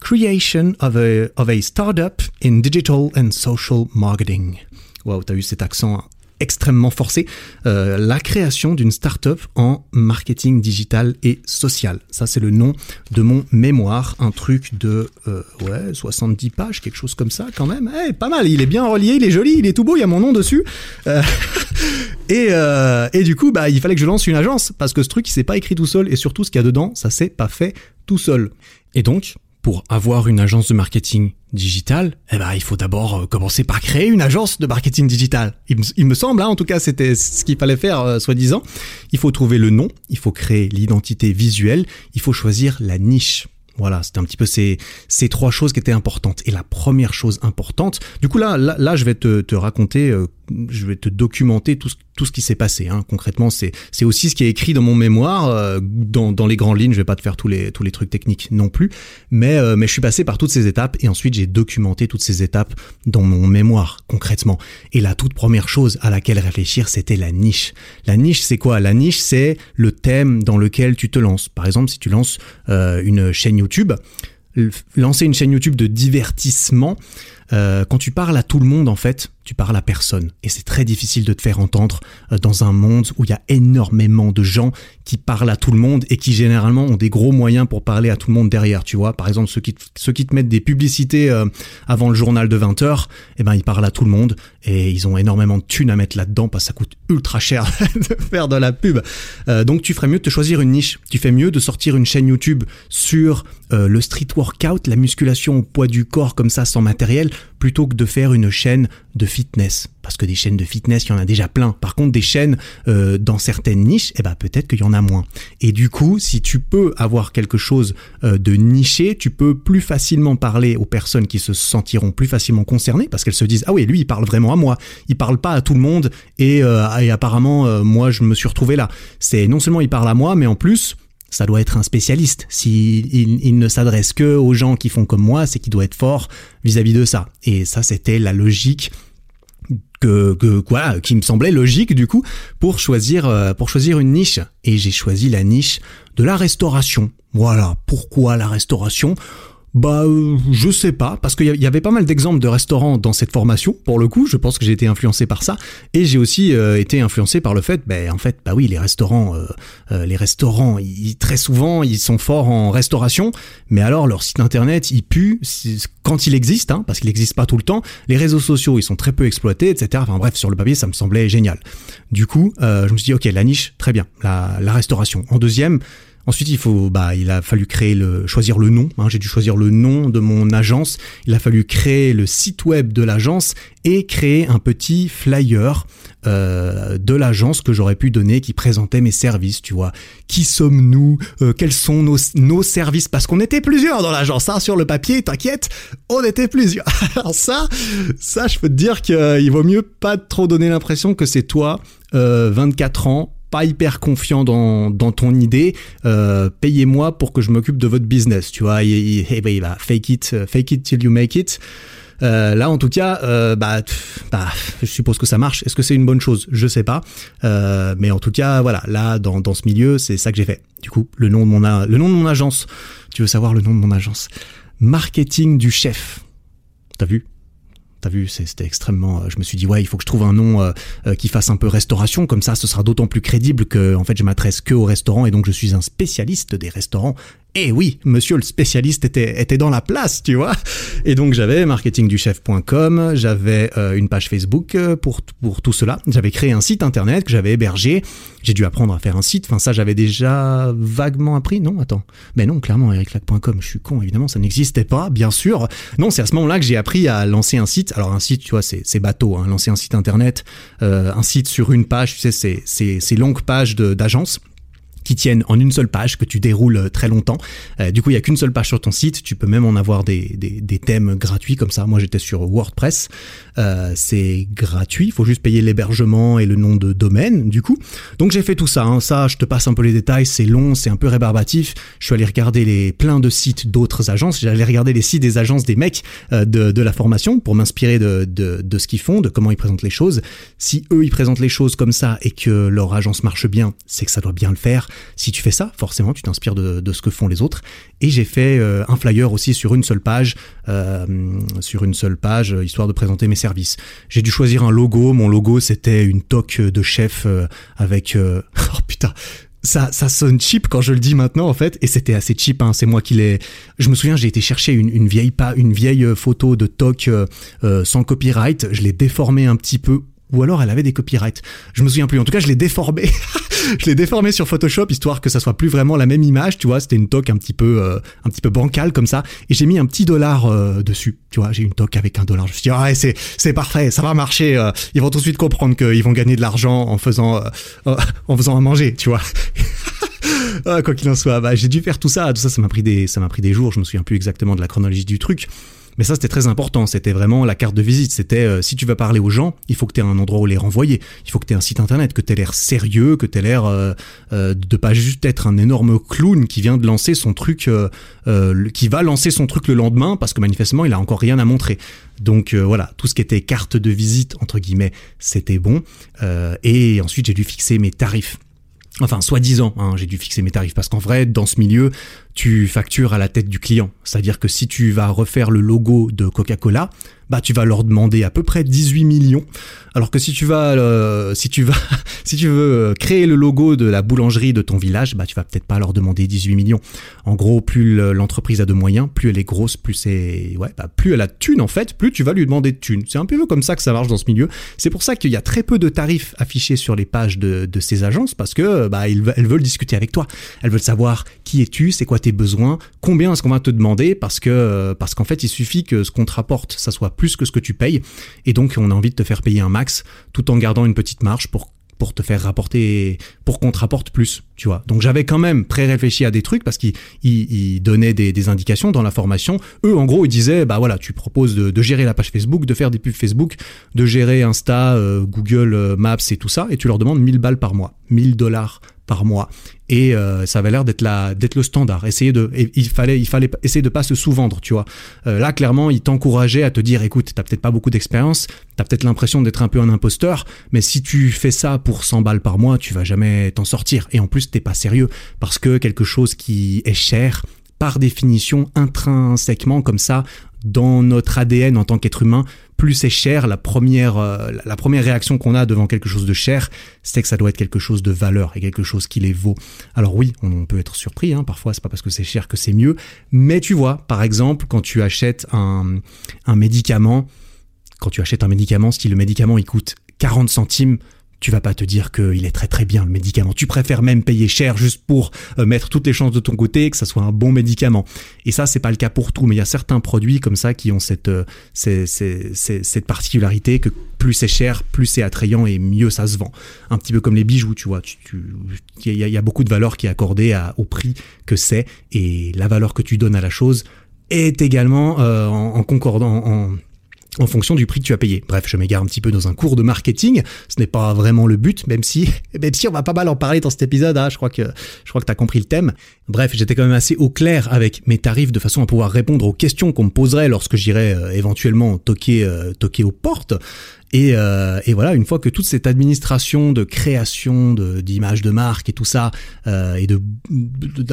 Creation of a, of a Startup in Digital and Social Marketing. Waouh, t'as eu cet accent extrêmement forcé, euh, la création d'une start-up en marketing digital et social. Ça, c'est le nom de mon mémoire, un truc de euh, ouais 70 pages, quelque chose comme ça quand même. Eh, pas mal, il est bien relié, il est joli, il est tout beau, il y a mon nom dessus. Euh, et, et du coup, bah, il fallait que je lance une agence parce que ce truc, il s'est pas écrit tout seul et surtout ce qu'il y a dedans, ça s'est pas fait tout seul. Et donc, pour avoir une agence de marketing digital, eh ben, il faut d'abord euh, commencer par créer une agence de marketing digital. Il me, semble, hein, en tout cas, c'était ce qu'il fallait faire, euh, soi-disant. Il faut trouver le nom, il faut créer l'identité visuelle, il faut choisir la niche. Voilà, c'était un petit peu ces, ces trois choses qui étaient importantes. Et la première chose importante, du coup là, là, je vais te, te raconter euh, je vais te documenter tout ce, tout ce qui s'est passé. Hein. Concrètement, c'est c'est aussi ce qui est écrit dans mon mémoire. Euh, dans, dans les grandes lignes, je vais pas te faire tous les tous les trucs techniques non plus, mais euh, mais je suis passé par toutes ces étapes et ensuite j'ai documenté toutes ces étapes dans mon mémoire concrètement. Et la toute première chose à laquelle réfléchir, c'était la niche. La niche, c'est quoi? La niche, c'est le thème dans lequel tu te lances. Par exemple, si tu lances euh, une chaîne YouTube, lancer une chaîne YouTube de divertissement, quand tu parles à tout le monde en fait, tu parles à personne. Et c'est très difficile de te faire entendre euh, dans un monde où il y a énormément de gens qui parlent à tout le monde et qui généralement ont des gros moyens pour parler à tout le monde derrière, tu vois. Par exemple, ceux qui, ceux qui te mettent des publicités euh, avant le journal de 20 h eh ben, ils parlent à tout le monde et ils ont énormément de thunes à mettre là-dedans parce que ça coûte ultra cher de faire de la pub. Euh, donc, tu ferais mieux de te choisir une niche. Tu fais mieux de sortir une chaîne YouTube sur le street workout, la musculation au poids du corps comme ça sans matériel, plutôt que de faire une chaîne de fitness. Parce que des chaînes de fitness, il y en a déjà plein. Par contre, des chaînes euh, dans certaines niches, eh ben, peut-être qu'il y en a moins. Et du coup, si tu peux avoir quelque chose euh, de niché, tu peux plus facilement parler aux personnes qui se sentiront plus facilement concernées parce qu'elles se disent ah oui, lui, il parle vraiment à moi. Il parle pas à tout le monde et, euh, et apparemment, moi, je me suis retrouvé là. C'est non seulement il parle à moi, mais en plus, ça doit être un spécialiste. S'il il, ne s'adresse que aux gens qui font comme moi, c'est qu'il doit être fort vis-à-vis de ça. Et ça, c'était la logique que, que quoi, qui me semblait logique du coup pour choisir euh, pour choisir une niche. Et j'ai choisi la niche de la restauration. Voilà. Pourquoi la restauration bah, euh, je sais pas, parce qu'il y avait pas mal d'exemples de restaurants dans cette formation. Pour le coup, je pense que j'ai été influencé par ça, et j'ai aussi euh, été influencé par le fait, ben en fait, bah oui, les restaurants, euh, les restaurants, très souvent, ils sont forts en restauration, mais alors leur site internet, il pue quand il existe, hein, parce qu'il n'existe pas tout le temps. Les réseaux sociaux, ils sont très peu exploités, etc. Enfin bref, sur le papier, ça me semblait génial. Du coup, je me suis dit, ok, la niche, très bien, la restauration. En deuxième, Ensuite, il faut, bah, il a fallu créer le, choisir le nom. Hein. J'ai dû choisir le nom de mon agence. Il a fallu créer le site web de l'agence et créer un petit flyer euh, de l'agence que j'aurais pu donner qui présentait mes services. Tu vois, qui sommes-nous? Euh, Quels sont nos, nos services? Parce qu'on était plusieurs dans l'agence. Hein, sur le papier, t'inquiète, on était plusieurs. Alors ça, ça, je peux te dire qu'il vaut mieux pas trop donner l'impression que c'est toi, euh, 24 ans pas hyper confiant dans, dans ton idée, euh, payez-moi pour que je m'occupe de votre business, tu vois, il, il, va fake it, euh, fake it till you make it. Euh, là, en tout cas, euh, bah, bah, je suppose que ça marche. Est-ce que c'est une bonne chose? Je sais pas. Euh, mais en tout cas, voilà, là, dans, dans ce milieu, c'est ça que j'ai fait. Du coup, le nom de mon le nom de mon agence. Tu veux savoir le nom de mon agence? Marketing du chef. T'as vu? T'as vu, c'était extrêmement. Euh, je me suis dit ouais, il faut que je trouve un nom euh, euh, qui fasse un peu restauration, comme ça, ce sera d'autant plus crédible que en fait, je m'adresse que aux restaurants et donc je suis un spécialiste des restaurants eh oui, monsieur le spécialiste était, était dans la place, tu vois. Et donc j'avais marketingduchef.com, j'avais euh, une page Facebook euh, pour, pour tout cela. J'avais créé un site internet que j'avais hébergé. J'ai dû apprendre à faire un site. Enfin ça j'avais déjà vaguement appris. Non, attends. Mais non, clairement ericlac.com, je suis con, évidemment, ça n'existait pas, bien sûr. Non, c'est à ce moment-là que j'ai appris à lancer un site. Alors un site, tu vois, c'est bateau, hein, lancer un site internet, euh, un site sur une page, tu sais, c'est ces longues pages d'agence qui tiennent en une seule page que tu déroules euh, très longtemps. Euh, du coup, il y a qu'une seule page sur ton site. Tu peux même en avoir des, des thèmes gratuits comme ça. Moi, j'étais sur WordPress. Euh, c'est gratuit. Il faut juste payer l'hébergement et le nom de domaine. Du coup, donc j'ai fait tout ça. Hein. Ça, je te passe un peu les détails. C'est long, c'est un peu rébarbatif. Je suis allé regarder les plein de sites d'autres agences. J'allais regarder les sites des agences des mecs euh, de, de la formation pour m'inspirer de, de, de ce qu'ils font, de comment ils présentent les choses. Si eux ils présentent les choses comme ça et que leur agence marche bien, c'est que ça doit bien le faire. Si tu fais ça, forcément, tu t'inspires de, ce que font les autres. Et j'ai fait euh, un flyer aussi sur une seule page, euh, sur une seule page, euh, histoire de présenter mes services. J'ai dû choisir un logo. Mon logo, c'était une toque de chef avec... oh putain ça, ça sonne cheap quand je le dis maintenant en fait, et c'était assez cheap. Hein, c'est moi qui l'ai. Je me souviens, j'ai été chercher une, vieille pas, une vieille photo de toc sans copyright. Je l'ai déformé un petit peu ou alors elle avait des copyrights. Je me souviens plus. En tout cas, je l'ai déformé. je l'ai déformé sur Photoshop histoire que ça soit plus vraiment la même image. Tu vois, c'était une toque un petit peu, euh, un petit peu bancale comme ça. Et j'ai mis un petit dollar euh, dessus. Tu vois, j'ai une toque avec un dollar. Je me suis dit, ah, c'est, c'est parfait, ça va marcher. Euh. ils vont tout de suite comprendre qu'ils vont gagner de l'argent en faisant, en faisant à manger. Tu vois. Ah, quoi qu'il en soit, bah, j'ai dû faire tout ça. Tout ça, ça m'a pris des, ça m'a pris des jours. Je me souviens plus exactement de la chronologie du truc. Mais ça, c'était très important. C'était vraiment la carte de visite. C'était euh, si tu vas parler aux gens, il faut que tu aies un endroit où les renvoyer. Il faut que tu aies un site internet, que tu aies l'air sérieux, que tu aies l'air euh, euh, de pas juste être un énorme clown qui vient de lancer son truc, qui va lancer son truc le lendemain parce que manifestement, il a encore rien à montrer. Donc voilà, tout ce qui était carte de visite, entre guillemets, c'était bon. et ensuite, j'ai dû fixer mes tarifs. Enfin, soi-disant, hein, j'ai dû fixer mes tarifs parce qu'en vrai, dans ce milieu, tu factures à la tête du client. C'est-à-dire que si tu vas refaire le logo de Coca-Cola, bah tu vas leur demander à peu près 18 millions. Alors que si tu vas, euh, si tu vas, si tu veux euh, créer le logo de la boulangerie de ton village, bah tu vas peut-être pas leur demander 18 millions. En gros, plus l'entreprise a de moyens, plus elle est grosse, plus c'est, ouais, bah plus elle a de thunes en fait, plus tu vas lui demander de thunes. C'est un peu comme ça que ça marche dans ce milieu. C'est pour ça qu'il y a très peu de tarifs affichés sur les pages de, ces agences parce que bah elles veulent discuter avec toi. Elles veulent savoir qui es-tu, c'est quoi tes besoins, combien est-ce qu'on va te demander parce que parce qu'en fait il suffit que ce qu'on te rapporte ça soit plus que ce que tu payes et donc on a envie de te faire payer un max tout en gardant une petite marge pour pour te faire rapporter, pour qu'on te rapporte plus, tu vois. Donc j'avais quand même pré-réfléchi à des trucs parce qu'ils donnaient des, indications dans la formation. Eux, en gros, ils disaient, bah voilà, tu proposes de, gérer la page Facebook, de faire des pubs Facebook, de gérer Insta, euh, Google euh, Maps et tout ça, et tu leur demandes 1000 balles par mois, 1000 dollars par mois. Et euh, ça avait l'air d'être la d'être le standard. Essayer de il fallait il fallait essayer de pas se sous-vendre tu vois. Euh, là clairement il t'encourageait à te dire écoute t'as peut-être pas beaucoup d'expérience t'as peut-être l'impression d'être un peu un imposteur mais si tu fais ça pour 100 balles par mois tu vas jamais t'en sortir. Et en plus t'es pas sérieux parce que quelque chose qui est cher par définition intrinsèquement comme ça dans notre ADN en tant qu'être humain, plus c'est cher, la première, euh, la première réaction qu'on a devant quelque chose de cher, c'est que ça doit être quelque chose de valeur et quelque chose qui les vaut. Alors oui, on peut être surpris, hein, parfois c'est pas parce que c'est cher que c'est mieux, mais tu vois, par exemple, quand tu achètes un, un médicament, quand tu achètes un médicament, si le médicament il coûte 40 centimes, tu vas pas te dire qu'il est très très bien le médicament. Tu préfères même payer cher juste pour euh, mettre toutes les chances de ton côté que ça soit un bon médicament. Et ça, c'est pas le cas pour tout, mais il y a certains produits comme ça qui ont cette, euh, cette particularité que plus c'est cher, plus c'est attrayant et mieux ça se vend. Un petit peu comme les bijoux, tu vois. Il y, a beaucoup de valeur qui est accordée au prix que c'est et la valeur que tu donnes à la chose est également euh, en, en concordant, en, en fonction du prix que tu as payé. Bref, je m'égare un petit peu dans un cours de marketing. Ce n'est pas vraiment le but, même si, même si on va pas mal en parler dans cet épisode. Hein, je crois que, je crois que t'as compris le thème. Bref, j'étais quand même assez au clair avec mes tarifs de façon à pouvoir répondre aux questions qu'on me poserait lorsque j'irais euh, éventuellement toquer, euh, toquer aux portes. Et, euh, et, voilà, une fois que toute cette administration de création d'images de, marque et tout ça, et de,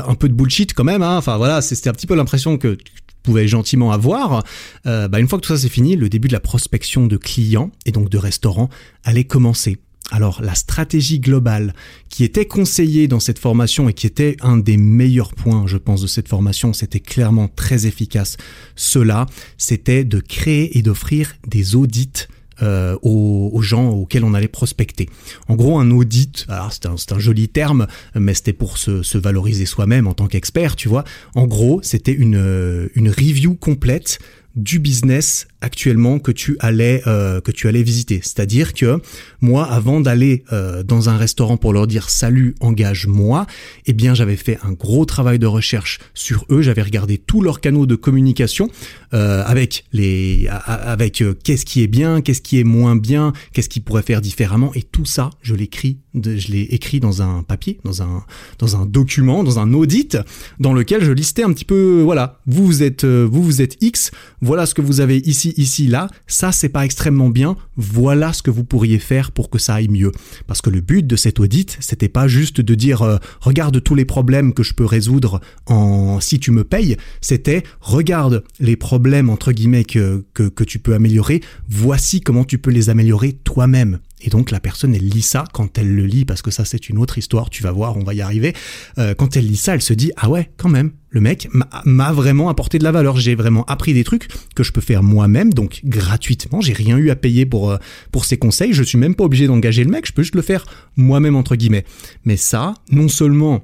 un peu de bullshit quand même, hein, enfin voilà, c'était un petit peu l'impression que pouvais gentiment avoir, euh, bah, une fois que tout ça c'est fini, le début de la prospection de clients et donc de restaurants allait commencer. Alors la stratégie globale qui était conseillée dans cette formation et qui était un des meilleurs points, je pense, de cette formation, c'était clairement très efficace. Cela, c'était de créer et d'offrir des audits euh, aux, gens auxquels on allait prospecter. En gros, un audit, c'est un, joli terme, mais c'était pour se, se valoriser soi-même en tant qu'expert, tu vois. En gros, c'était une, une review complète du business actuellement que tu allais euh, que tu allais visiter. C'est-à-dire que moi, avant d'aller euh, dans un restaurant pour leur dire salut, engage-moi, eh bien j'avais fait un gros travail de recherche sur eux. J'avais regardé tous leurs canaux de communication euh, avec les avec qu'est-ce qui est bien, qu'est-ce qui est moins bien, qu'est-ce qu'ils pourraient faire différemment. Et tout ça, je l'écris, je l'ai écrit dans un papier, dans un dans un document, dans un audit, dans lequel je listais un petit peu. Voilà, vous vous êtes vous vous êtes X. Voilà ce que vous avez ici ici, là, ça c'est pas extrêmement bien, voilà ce que vous pourriez faire pour que ça aille mieux. Parce que le but de cet audit, c'était pas juste de dire euh, regarde tous les problèmes que je peux résoudre en si tu me payes, c'était regarde les problèmes entre guillemets que, que, que tu peux améliorer, voici comment tu peux les améliorer toi-même. Et donc la personne, elle lit ça quand elle le lit, parce que ça c'est une autre histoire, tu vas voir, on va y arriver. Euh, quand elle lit ça, elle se dit, ah ouais, quand même, le mec m'a vraiment apporté de la valeur. J'ai vraiment appris des trucs que je peux faire moi-même, donc gratuitement. J'ai rien eu à payer pour, euh, pour ces conseils. Je suis même pas obligé d'engager le mec, je peux juste le faire moi-même, entre guillemets. Mais ça, non seulement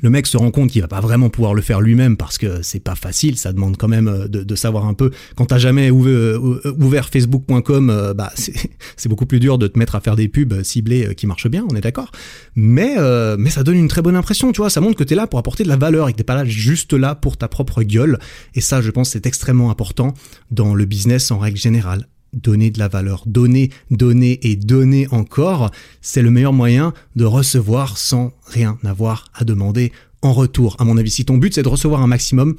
le mec se rend compte qu'il va pas vraiment pouvoir le faire lui-même parce que c'est pas facile, ça demande quand même euh, de, savoir un peu. Quand t'as jamais ouvert, euh, facebook.com, euh, bah c'est beaucoup plus dur de te mettre à faire des pubs ciblées qui marchent bien, on est d'accord. Mais mais ça donne une très bonne impression, tu vois. Ça montre que t'es là pour apporter de la valeur et que t'es pas là juste là pour ta propre gueule. Et ça, je pense, c'est extrêmement important dans le business en règle générale donner de la valeur, donner, donner et donner encore, c'est le meilleur moyen de recevoir sans rien avoir à demander en retour. À mon avis, si ton but c'est de recevoir un maximum,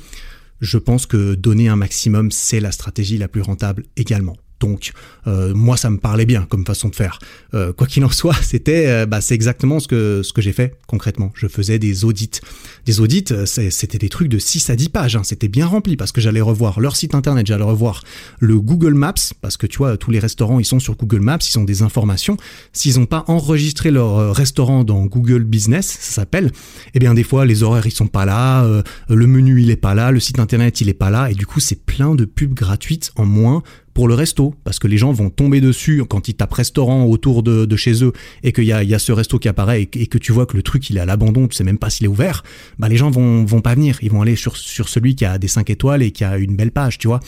je pense que donner un maximum, c'est la stratégie la plus rentable également. Donc euh, moi ça me parlait bien comme façon de faire. Euh, quoi qu'il en soit, c'était euh, bah, c'est exactement ce que ce que j'ai fait concrètement. Je faisais des audits. Des audits, c'était des trucs de 6 à 10 pages, hein. c'était bien rempli parce que j'allais revoir leur site internet, j'allais revoir le Google Maps parce que tu vois tous les restaurants, ils sont sur Google Maps, ils ont des informations. S'ils n'ont pas enregistré leur restaurant dans Google Business, ça s'appelle, eh bien des fois les horaires ils sont pas là, le menu il est pas là, le site internet il est pas là et du coup, c'est plein de pubs gratuites en moins pour le resto, parce que les gens vont tomber dessus quand ils tapent restaurant autour de, chez eux et qu'il y a, y a ce resto qui apparaît et, que tu vois que le truc il est à l'abandon, tu sais même pas s'il est ouvert, bah les gens vont, vont pas venir, ils vont aller sur, sur celui qui a des 5 étoiles et qui a une belle page, tu vois.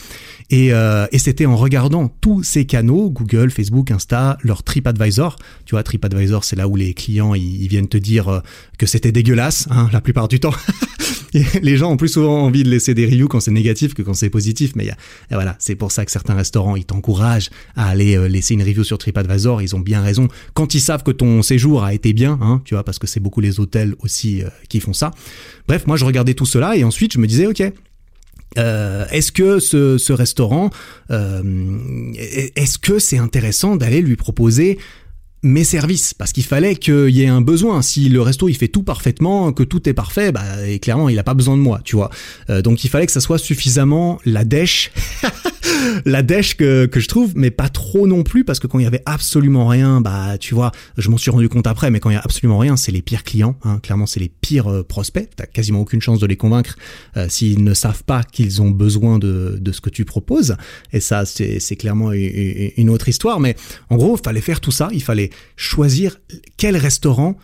Et, euh, et c'était en regardant tous ces canaux, Google, Facebook, Insta, leur TripAdvisor, tu vois, TripAdvisor c'est là où les clients ils, viennent te dire euh, que c'était dégueulasse, hein, la plupart du temps. les gens ont plus souvent envie de laisser des reviews quand c'est négatif que quand c'est positif, mais y a, voilà, c'est pour ça que certains restaurants ils t'encouragent à aller euh, laisser une review sur TripAdvisor, ils ont bien raison. Quand ils savent que ton séjour a été bien, hein, tu vois, parce que c'est beaucoup les hôtels aussi euh, qui font ça. Bref, moi je regardais tout cela et ensuite je me disais, ok, euh, est-ce que ce, restaurant, est-ce que c'est intéressant d'aller lui proposer mes services parce qu'il fallait qu'il y ait un besoin. Si le resto il fait tout parfaitement, que tout est parfait, bah et clairement il a pas besoin de moi, tu vois. donc il fallait que ça soit suffisamment la dèche la dèche que, que je trouve, mais pas trop non plus, parce que quand il y avait absolument rien, bah tu vois, je m'en suis rendu compte après, mais quand il y a absolument rien, c'est les pires clients, hein, clairement c'est les pires euh, prospects, t'as quasiment aucune chance de les convaincre euh, s'ils ne savent pas qu'ils ont besoin de, de ce que tu proposes, et ça c'est clairement une autre histoire, mais en gros, il fallait faire tout ça, il fallait choisir quel restaurant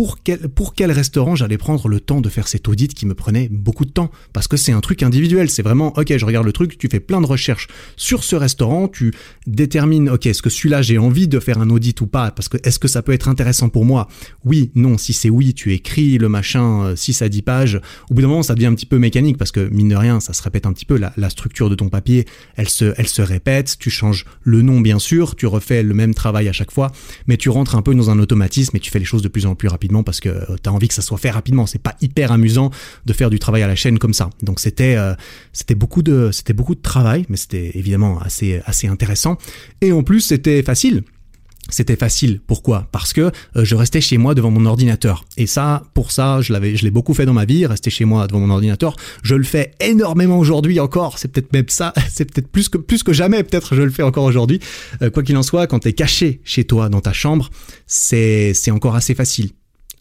pour quel, restaurant j'allais prendre le temps de faire cet audit qui me prenait beaucoup de temps? Parce que c'est un truc individuel. C'est vraiment, ok, je regarde le truc, tu fais plein de recherches sur ce restaurant, tu détermines, ok, est-ce que celui-là j'ai envie de faire un audit ou pas? Parce que est-ce que ça peut être intéressant pour moi? Oui, non. Si c'est oui, tu écris le machin 6 euh, à 10 pages. Au bout d'un moment, ça devient un petit peu mécanique parce que mine de rien, ça se répète un petit peu. La, la structure de ton papier, elle se, elle se répète. Tu changes le nom, bien sûr. Tu refais le même travail à chaque fois. Mais tu rentres un peu dans un automatisme et tu fais les choses de plus en plus rapidement parce que euh, tu as envie que ça soit fait rapidement. C'est pas hyper amusant de faire du travail à la chaîne comme ça. Donc c'était euh, beaucoup de beaucoup de travail, mais c'était évidemment assez assez intéressant. Et en plus c'était facile c'était facile. Pourquoi? Parce que euh, je restais chez moi devant mon ordinateur. Et ça, pour ça, je l'avais, je l'ai beaucoup fait dans ma vie, rester chez moi devant mon ordinateur. Je le fais énormément aujourd'hui encore. C'est peut-être même ça, c'est peut-être plus que plus que jamais. Peut-être je le fais encore aujourd'hui. Euh, quoi qu'il en soit, quand t'es caché chez toi dans ta chambre, c'est c'est encore assez facile.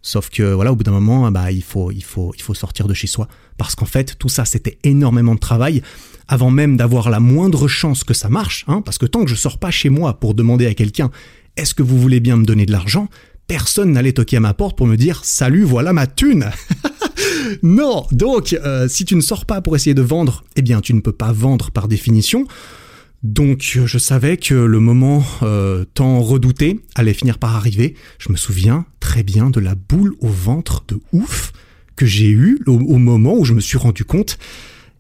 Sauf que voilà, au bout d'un moment, bah il faut il faut il faut sortir de chez soi parce qu'en fait tout ça c'était énormément de travail avant même d'avoir la moindre chance que ça marche. Hein, parce que tant que je sors pas chez moi pour demander à quelqu'un est-ce que vous voulez bien me donner de l'argent Personne n'allait toquer à ma porte pour me dire Salut, voilà ma thune Non Donc, euh, si tu ne sors pas pour essayer de vendre, eh bien, tu ne peux pas vendre par définition. Donc je savais que le moment euh, tant redouté allait finir par arriver. Je me souviens très bien de la boule au ventre de ouf que j'ai eue au, au, moment où je me suis rendu compte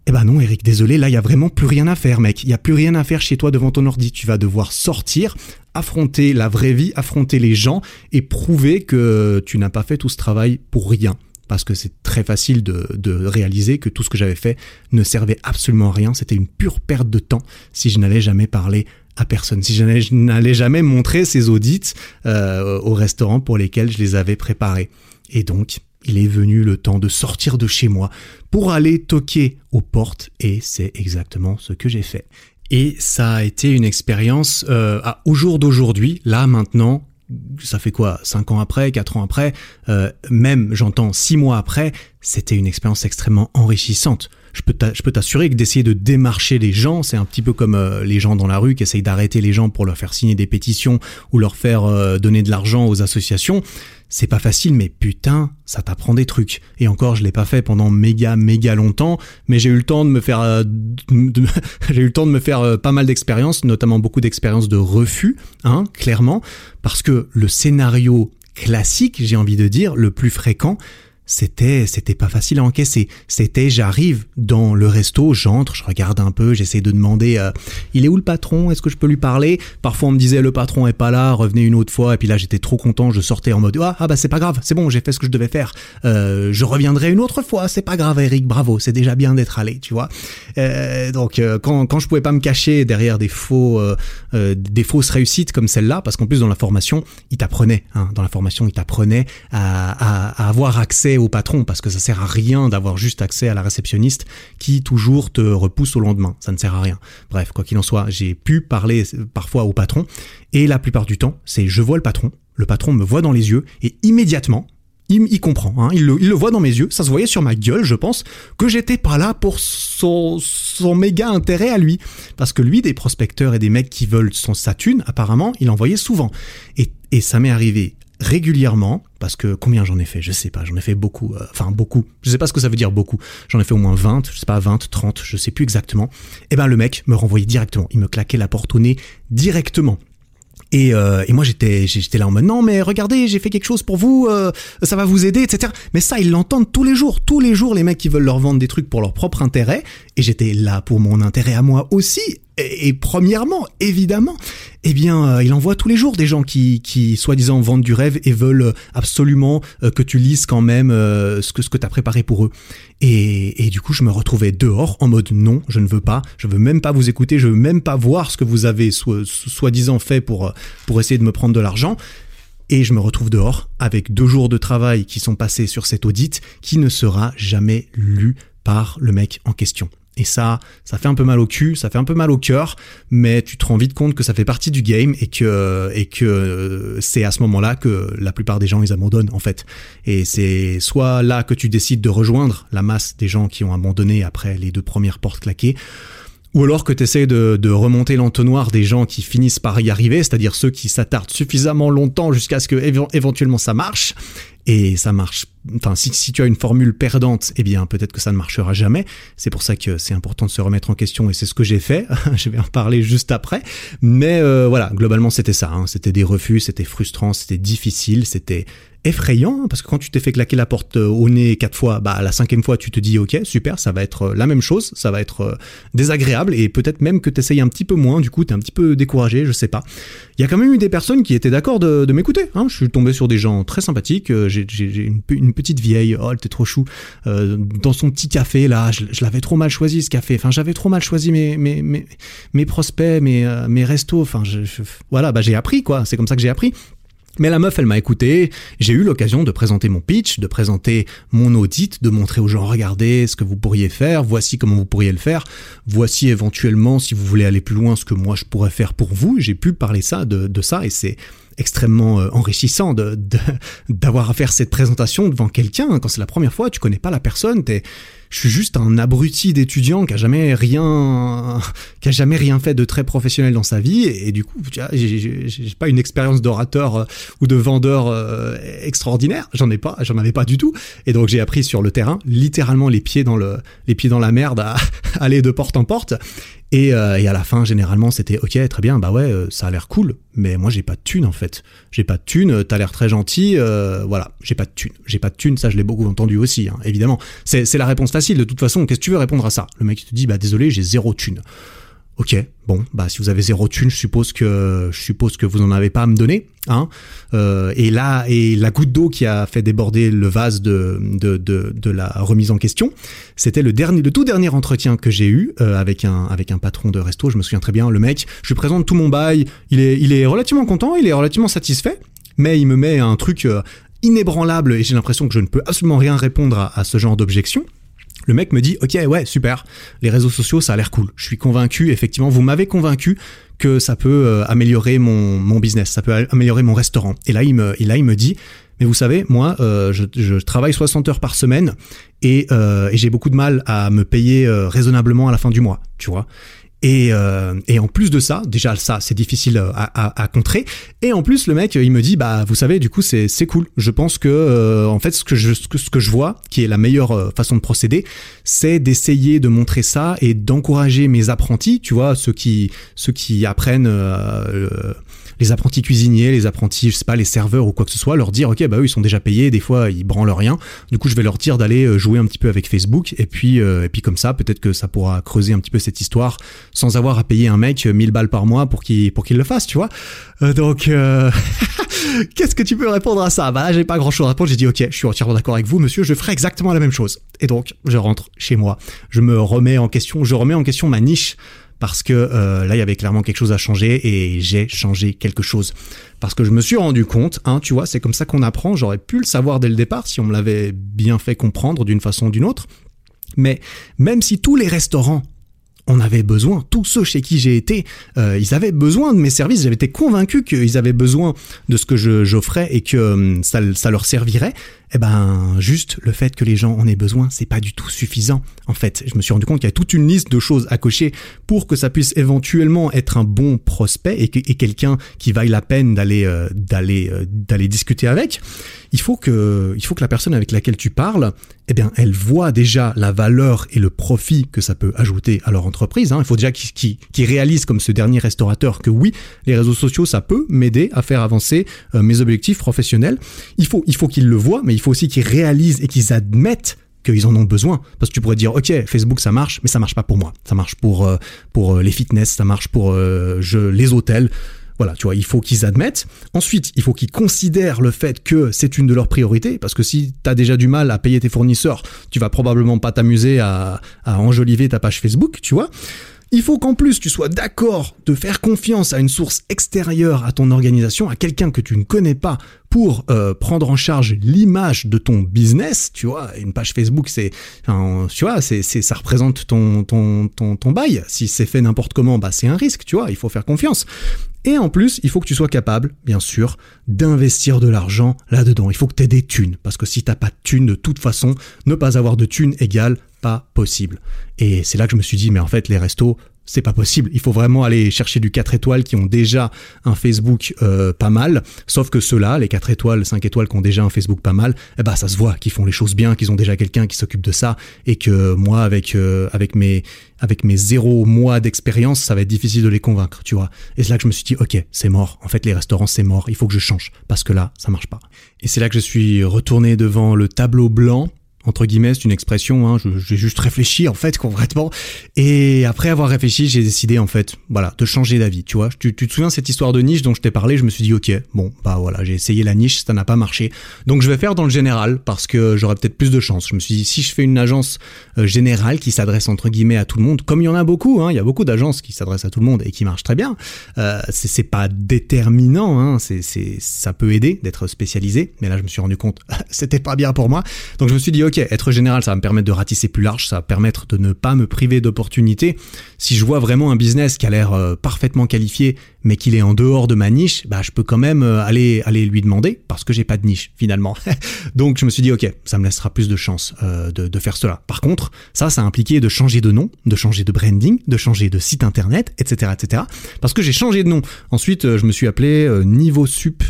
eh ben non, Eric, désolé, là, il y a vraiment plus rien à faire, mec. Il y a plus rien à faire chez toi devant ton ordi. Tu vas devoir sortir, affronter la vraie vie, affronter les gens et prouver que tu n'as pas fait tout ce travail pour rien. Parce que c'est très facile de, réaliser que tout ce que j'avais fait ne servait absolument à rien. C'était une pure perte de temps si je n'allais jamais parler à personne. Si je n'allais jamais montrer ces audits euh, au restaurant pour lesquels je les avais préparés. Et donc, il est venu le temps de sortir de chez moi pour aller toquer aux portes et c'est exactement ce que j'ai fait. Et ça a été une expérience euh, au jour d'aujourd'hui, là maintenant, ça fait quoi, 5 ans après, 4 ans après, euh, même j'entends 6 mois après, c'était une expérience extrêmement enrichissante. Je peux t'assurer que d'essayer de démarcher les gens, c'est un petit peu comme euh, les gens dans la rue qui essayent d'arrêter les gens pour leur faire signer des pétitions ou leur faire euh, donner de l'argent aux associations c'est pas facile, mais putain, ça t'apprend des trucs. Et encore, je l'ai pas fait pendant méga méga longtemps, mais j'ai eu le temps de me faire, euh, j'ai eu le temps de me faire pas mal d'expériences, notamment beaucoup d'expériences de refus, hein, clairement, parce que le scénario classique, j'ai envie de dire, le plus fréquent, c'était c'était pas facile à encaisser. C'était j'arrive dans le resto, j'entre, je regarde un peu, j'essaie de demander euh, il est où le patron? Est-ce que je peux lui parler? Parfois on me disait le patron est pas là, revenez une autre fois et puis là j'étais trop content, je sortais en mode ah, ah bah c'est pas grave, c'est bon, j'ai fait ce que je devais faire. Euh, je reviendrai une autre fois, c'est pas grave Eric, bravo, c'est déjà bien d'être allé, tu vois. Euh, donc quand quand je pouvais pas me cacher derrière des faux des fausses réussites comme celle-là parce qu'en plus dans la formation, il t'apprenait hein, dans la formation, il t'apprenait à avoir accès au patron parce que ça sert à rien d'avoir juste accès à la réceptionniste qui toujours te repousse au lendemain. Ça ne sert à rien. Bref, quoi qu'il en soit, j'ai pu parler parfois au patron et la plupart du temps, c'est je vois le patron, le patron me voit dans les yeux et immédiatement, il, comprend, hein, il, le, voit dans mes yeux, ça se voyait sur ma gueule, je pense, que j'étais pas là pour son, son méga intérêt à lui. Parce que lui, des prospecteurs et des mecs qui veulent son statut, apparemment, il en voyait souvent. Et, et ça m'est arrivé régulièrement, parce que combien j'en ai fait, je sais pas, j'en ai fait beaucoup, euh, enfin beaucoup, je sais pas ce que ça veut dire beaucoup, j'en ai fait au moins 20, je sais pas, 20, 30, je sais plus exactement, et eh ben le mec me renvoyait directement, il me claquait la porte au nez directement. Et, euh, moi j'étais j'étais là en mode non mais regardez j'ai fait quelque chose pour vous euh, ça va vous aider etc mais ça ils l'entendent tous les jours. Tous les jours les mecs qui veulent leur vendre des trucs pour leur propre intérêt. Et j'étais là pour mon intérêt à moi aussi et, premièrement, évidemment, eh bien, euh, il envoie tous les jours des gens qui, qui soi-disant vendent du rêve et veulent absolument euh, que tu lises quand même euh, ce que ce que t'as préparé pour eux. Et, et, du coup, je me retrouvais dehors en mode non, je ne veux pas, je veux même pas vous écouter, je veux même pas voir ce que vous avez soi-disant fait pour pour essayer de me prendre de l'argent. Et je me retrouve dehors avec deux jours de travail qui sont passés sur cet audit qui ne sera jamais lu par le mec en question. Et ça, ça fait un peu mal au cul, ça fait un peu mal au cœur, mais tu te rends vite compte que ça fait partie du game et que et que c'est à ce moment-là que la plupart des gens ils abandonnent en fait. Et c'est soit là que tu décides de rejoindre la masse des gens qui ont abandonné après les deux premières portes claquées, ou alors que tu de, de remonter l'entonnoir des gens qui finissent par y arriver, c'est-à-dire ceux qui s'attardent suffisamment longtemps jusqu'à ce que éventuellement ça marche, et ça marche. Enfin, si, si, tu as une formule perdante, eh bien, peut-être que ça ne marchera jamais. C'est pour ça que c'est important de se remettre en question et c'est ce que j'ai fait. je vais en parler juste après. Mais euh, voilà, globalement, c'était ça. Hein. C'était des refus, c'était frustrant, c'était difficile, c'était effrayant hein, parce que quand tu t'es fait claquer la porte euh, au nez quatre fois, bah la cinquième fois tu te dis ok super ça va être euh, la même chose, ça va être désagréable et peut-être même que tu essayes un petit peu moins, du coup tu es un petit peu découragé, je sais pas. Il y a quand même eu des personnes qui étaient d'accord de, m'écouter. Hein. Je suis tombé sur des gens très sympathiques j'ai une, petite vieille, oh, elle était trop chou, euh, dans son petit café là, je, l'avais trop mal choisi ce café. Enfin, j'avais trop mal choisi mes mes mes, prospects, mes euh, mes restos. Enfin, voilà, bah j'ai appris quoi. C'est comme ça que j'ai appris. Mais la meuf, elle m'a écouté, j'ai eu l'occasion de présenter mon pitch, de présenter mon audit, de montrer aux gens, regardez ce que vous pourriez faire, voici comment vous pourriez le faire, voici éventuellement, si vous voulez aller plus loin, ce que moi je pourrais faire pour vous. J'ai pu parler ça de, de ça et c'est extrêmement euh, enrichissant de d'avoir à faire cette présentation devant quelqu'un. Quand c'est la première fois, tu connais pas la personne, t'es je suis juste un abruti d'étudiant qui a jamais rien qui a jamais rien fait de très professionnel dans sa vie et, du coup j'ai pas une expérience d'orateur euh, ou de vendeur euh, extraordinaire j'en ai pas j'en avais pas du tout et donc j'ai appris sur le terrain littéralement les pieds dans le les pieds dans la merde à aller de porte en porte et, euh, et, à la fin, généralement, c'était ok, très bien, bah ouais, ça a l'air cool, mais moi j'ai pas de thune en fait. J'ai pas de thune, t'as l'air très gentil, euh, voilà, j'ai pas de thune. J'ai pas de thune, ça je l'ai beaucoup entendu aussi, hein, évidemment. C'est la réponse facile, de toute façon, qu'est-ce que tu veux répondre à ça? Le mec te dit, bah désolé, j'ai zéro thune. Ok, bon, bah si vous avez zéro thune, je suppose que je suppose que vous en avez pas à me donner, hein. Euh, et là, et la goutte d'eau qui a fait déborder le vase de de, de, la remise en question, c'était le dernier, le tout dernier entretien que j'ai eu euh, avec un avec un patron de resto. Je me souviens très bien, le mec, je lui présente tout mon bail, il est il est relativement content, il est relativement satisfait, mais il me met un truc euh, inébranlable et j'ai l'impression que je ne peux absolument rien répondre à ce genre d'objection. Le mec me dit, ok, ouais, super, les réseaux sociaux, ça a l'air cool. Je suis convaincu, effectivement, vous m'avez convaincu que ça peut euh, améliorer mon, mon business, ça peut améliorer mon restaurant. Et là, il me, là, il me dit, mais vous savez, moi, euh, je, travaille 60 heures par semaine et, euh, et j'ai beaucoup de mal à me payer raisonnablement à la fin du mois, tu vois. Et, euh, et, en plus de ça, déjà ça c'est difficile à, à, à, contrer. Et en plus le mec il me dit bah vous savez du coup c'est cool. Je pense que euh, en fait ce que je ce que, je vois qui est la meilleure euh, façon de procéder, c'est d'essayer de montrer ça et d'encourager mes apprentis, tu vois ceux qui ceux qui apprennent euh, les apprentis cuisiniers, les apprentis, je sais pas, les serveurs ou quoi que ce soit, leur dire ok bah eux ils sont déjà payés, des fois ils branlent rien. Du coup je vais leur dire d'aller euh, jouer un petit peu avec Facebook et puis euh, et puis comme ça peut-être que ça pourra creuser un petit peu cette histoire sans avoir à payer un mec 1000 balles par mois pour qu'il pour qu'il le fasse, tu vois. Euh, donc qu'est-ce que tu peux répondre à ça? Bah là j'ai pas grand chose à répondre. J'ai dit ok je suis entièrement d'accord avec vous monsieur, je ferai exactement la même chose. Et donc je rentre chez moi, je me remets en question, je remets en question ma niche parce que euh, là il y avait clairement quelque chose à changer et j'ai changé quelque chose. Parce que je me suis rendu compte hein, tu vois c'est comme ça qu'on apprend. J'aurais pu le savoir dès le départ si on me l'avait bien fait comprendre d'une façon ou d'une autre. Mais même si tous les restaurants on avait besoin, tous ceux chez qui j'ai été, euh, ils avaient besoin de mes services, j'avais été convaincu qu'ils avaient besoin de ce que j'offrais et que euh, ça, ça leur servirait eh ben juste le fait que les gens en aient besoin, c'est pas du tout suffisant. En fait, je me suis rendu compte qu'il y a toute une liste de choses à cocher pour que ça puisse éventuellement être un bon prospect et, quelqu'un qui vaille la peine d'aller euh, d'aller euh, d'aller discuter avec. Il faut que il faut que la personne avec laquelle tu parles, eh bien, elle voit déjà la valeur et le profit que ça peut ajouter à leur entreprise. Hein. Il faut déjà qu'ils qu comme ce dernier restaurateur que oui, les réseaux sociaux ça peut m'aider à faire avancer euh, mes objectifs professionnels. Il faut il faut qu'ils le voient, mais il faut aussi qu'ils réalisent et qu'ils admettent qu'ils en ont besoin parce que tu pourrais dire ok Facebook ça marche mais ça marche pas pour moi ça marche pour euh, pour euh, les fitness ça marche pour euh, je, les hôtels voilà, tu vois, il faut qu'ils admettent. Ensuite, il faut qu'ils considèrent le fait que c'est une de leurs priorités, parce que si tu as déjà du mal à payer tes fournisseurs, tu vas probablement pas t'amuser à, à enjoliver ta page Facebook, tu vois. Il faut qu'en plus tu sois d'accord de faire confiance à une source extérieure à ton organisation, à quelqu'un que tu ne connais pas pour euh, prendre en charge l'image de ton business, tu vois, une page Facebook, c'est, tu vois, c'est, ça représente ton, ton, ton, ton bail. Si c'est fait n'importe comment, bah c'est un risque, tu vois, il faut faire confiance. Et en plus, il faut que tu sois capable, bien sûr, d'investir de l'argent là-dedans. Il faut que tu aies des thunes, parce que si t'as pas de thunes, de toute façon, ne pas avoir de thunes égale pas possible. Et c'est là que je me suis dit, mais en fait, les restos, c'est pas possible. Il faut vraiment aller chercher du 4 étoiles qui ont déjà un Facebook euh, pas mal. Sauf que ceux-là, les 4 étoiles, 5 étoiles qui ont déjà un Facebook pas mal, eh ben ça se voit qu'ils font les choses bien, qu'ils ont déjà quelqu'un qui s'occupe de ça, et que moi, avec euh, avec mes avec mes zéro mois d'expérience, ça va être difficile de les convaincre, tu vois. Et c'est là que je me suis dit, ok, c'est mort. En fait, les restaurants, c'est mort. Il faut que je change parce que là, ça marche pas. Et c'est là que je suis retourné devant le tableau blanc entre guillemets, c'est une expression, hein, j'ai juste réfléchi en fait concrètement. Et après avoir réfléchi, j'ai décidé en fait, voilà, de changer d'avis. Tu vois, tu, tu, te souviens cette histoire de niche dont je t'ai parlé Je me suis dit, ok, bon, bah voilà, j'ai essayé la niche, ça n'a pas marché. Donc je vais faire dans le général parce que j'aurai peut-être plus de chance. Je me suis dit, si je fais une agence euh, générale qui s'adresse entre guillemets à tout le monde, comme il y en a beaucoup, hein, il y a beaucoup d'agences qui s'adressent à tout le monde et qui marchent très bien. Euh, c'est pas déterminant, hein, c'est ça peut aider d'être spécialisé, mais là je me suis rendu compte, c'était pas bien pour moi. Donc je me suis dit, ok, être général, ça va me permettre de ratisser plus large, ça va permettre de ne pas me priver d'opportunités. Si je vois vraiment un business qui a l'air euh, parfaitement qualifié, mais qu'il est en dehors de ma niche, bah je peux quand même euh, aller lui demander parce que j'ai pas de niche finalement. Donc je me suis dit ok, ça me laissera plus de chance euh, de, faire cela. Par contre, ça, ça a impliqué de changer de nom, de changer de branding, de changer de site internet, etc., etc. Parce que j'ai changé de nom. Ensuite, je me suis appelé Niveau Sup,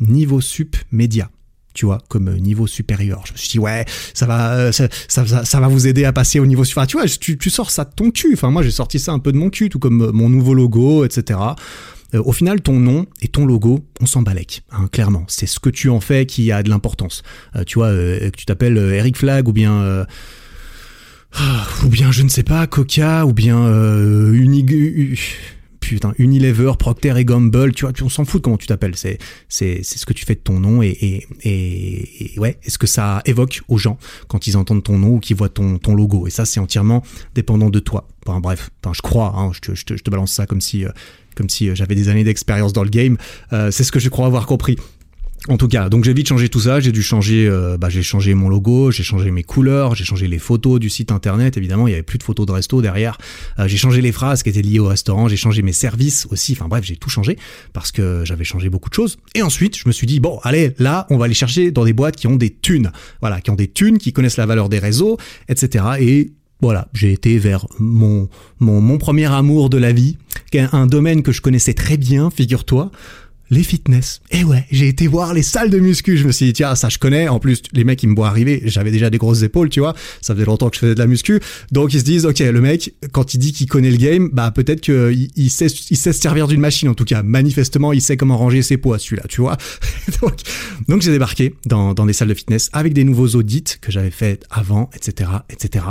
Niveau Sup Média tu vois, comme euh, niveau supérieur. Je me suis dit, ouais, ça va, euh, ça, ça, va vous aider à passer au niveau supérieur. Tu vois, tu, tu sors ça de ton cul. Enfin, moi, j'ai sorti ça un peu de mon cul, tout comme euh, mon nouveau logo, etc. au final, ton nom et ton logo, on s'en balèque, hein, clairement. C'est ce que tu en fais qui a de l'importance. tu vois, que tu t'appelles Eric Flag ou bien... ou bien, je ne sais pas, Coca, ou bien Unig putain, Unilever, Procter et Gamble, tu vois, on s'en fout de comment tu t'appelles, c'est, c'est, c'est ce que tu fais de ton nom et, et, et, ouais, est-ce que ça évoque aux gens quand ils entendent ton nom ou qu'ils voient ton, ton logo? Et ça, c'est entièrement dépendant de toi. Enfin, bref, je crois, hein, je, te, je, te, je, te, balance ça comme si, euh, comme si euh, j'avais des années d'expérience dans le game. Euh, c'est ce que je crois avoir compris. En tout cas, donc j'ai vite changé tout ça. J'ai dû changer, euh, bah, j'ai changé mon logo, j'ai changé mes couleurs, j'ai changé les photos du site internet. Évidemment, il y avait plus de photos de resto derrière. Euh, j'ai changé les phrases qui étaient liées au restaurant. J'ai changé mes services aussi. Enfin bref, j'ai tout changé parce que j'avais changé beaucoup de choses. Et ensuite, je me suis dit bon, allez, là, on va aller chercher dans des boîtes qui ont des thunes. Voilà, qui ont des thunes, qui connaissent la valeur des réseaux, etc. Et voilà, j'ai été vers mon, mon, mon premier amour de la vie, un domaine que je connaissais très bien, figure-toi les fitness. Et eh ouais, j'ai été voir les salles de muscu. Je me suis dit, tiens, ça je connais. En plus, les mecs, ils me voient arriver. J'avais déjà des grosses épaules, tu vois. Ça faisait longtemps que je faisais de la muscu. Donc, ils se disent, OK, le mec, quand il dit qu'il connaît le game, bah, peut-être qu'il il sait, il sait se servir d'une machine. En tout cas, manifestement, il sait comment ranger ses poids, celui-là, tu vois. donc, donc j'ai débarqué dans, dans des salles de fitness avec des nouveaux audits que j'avais fait avant, etc., etc.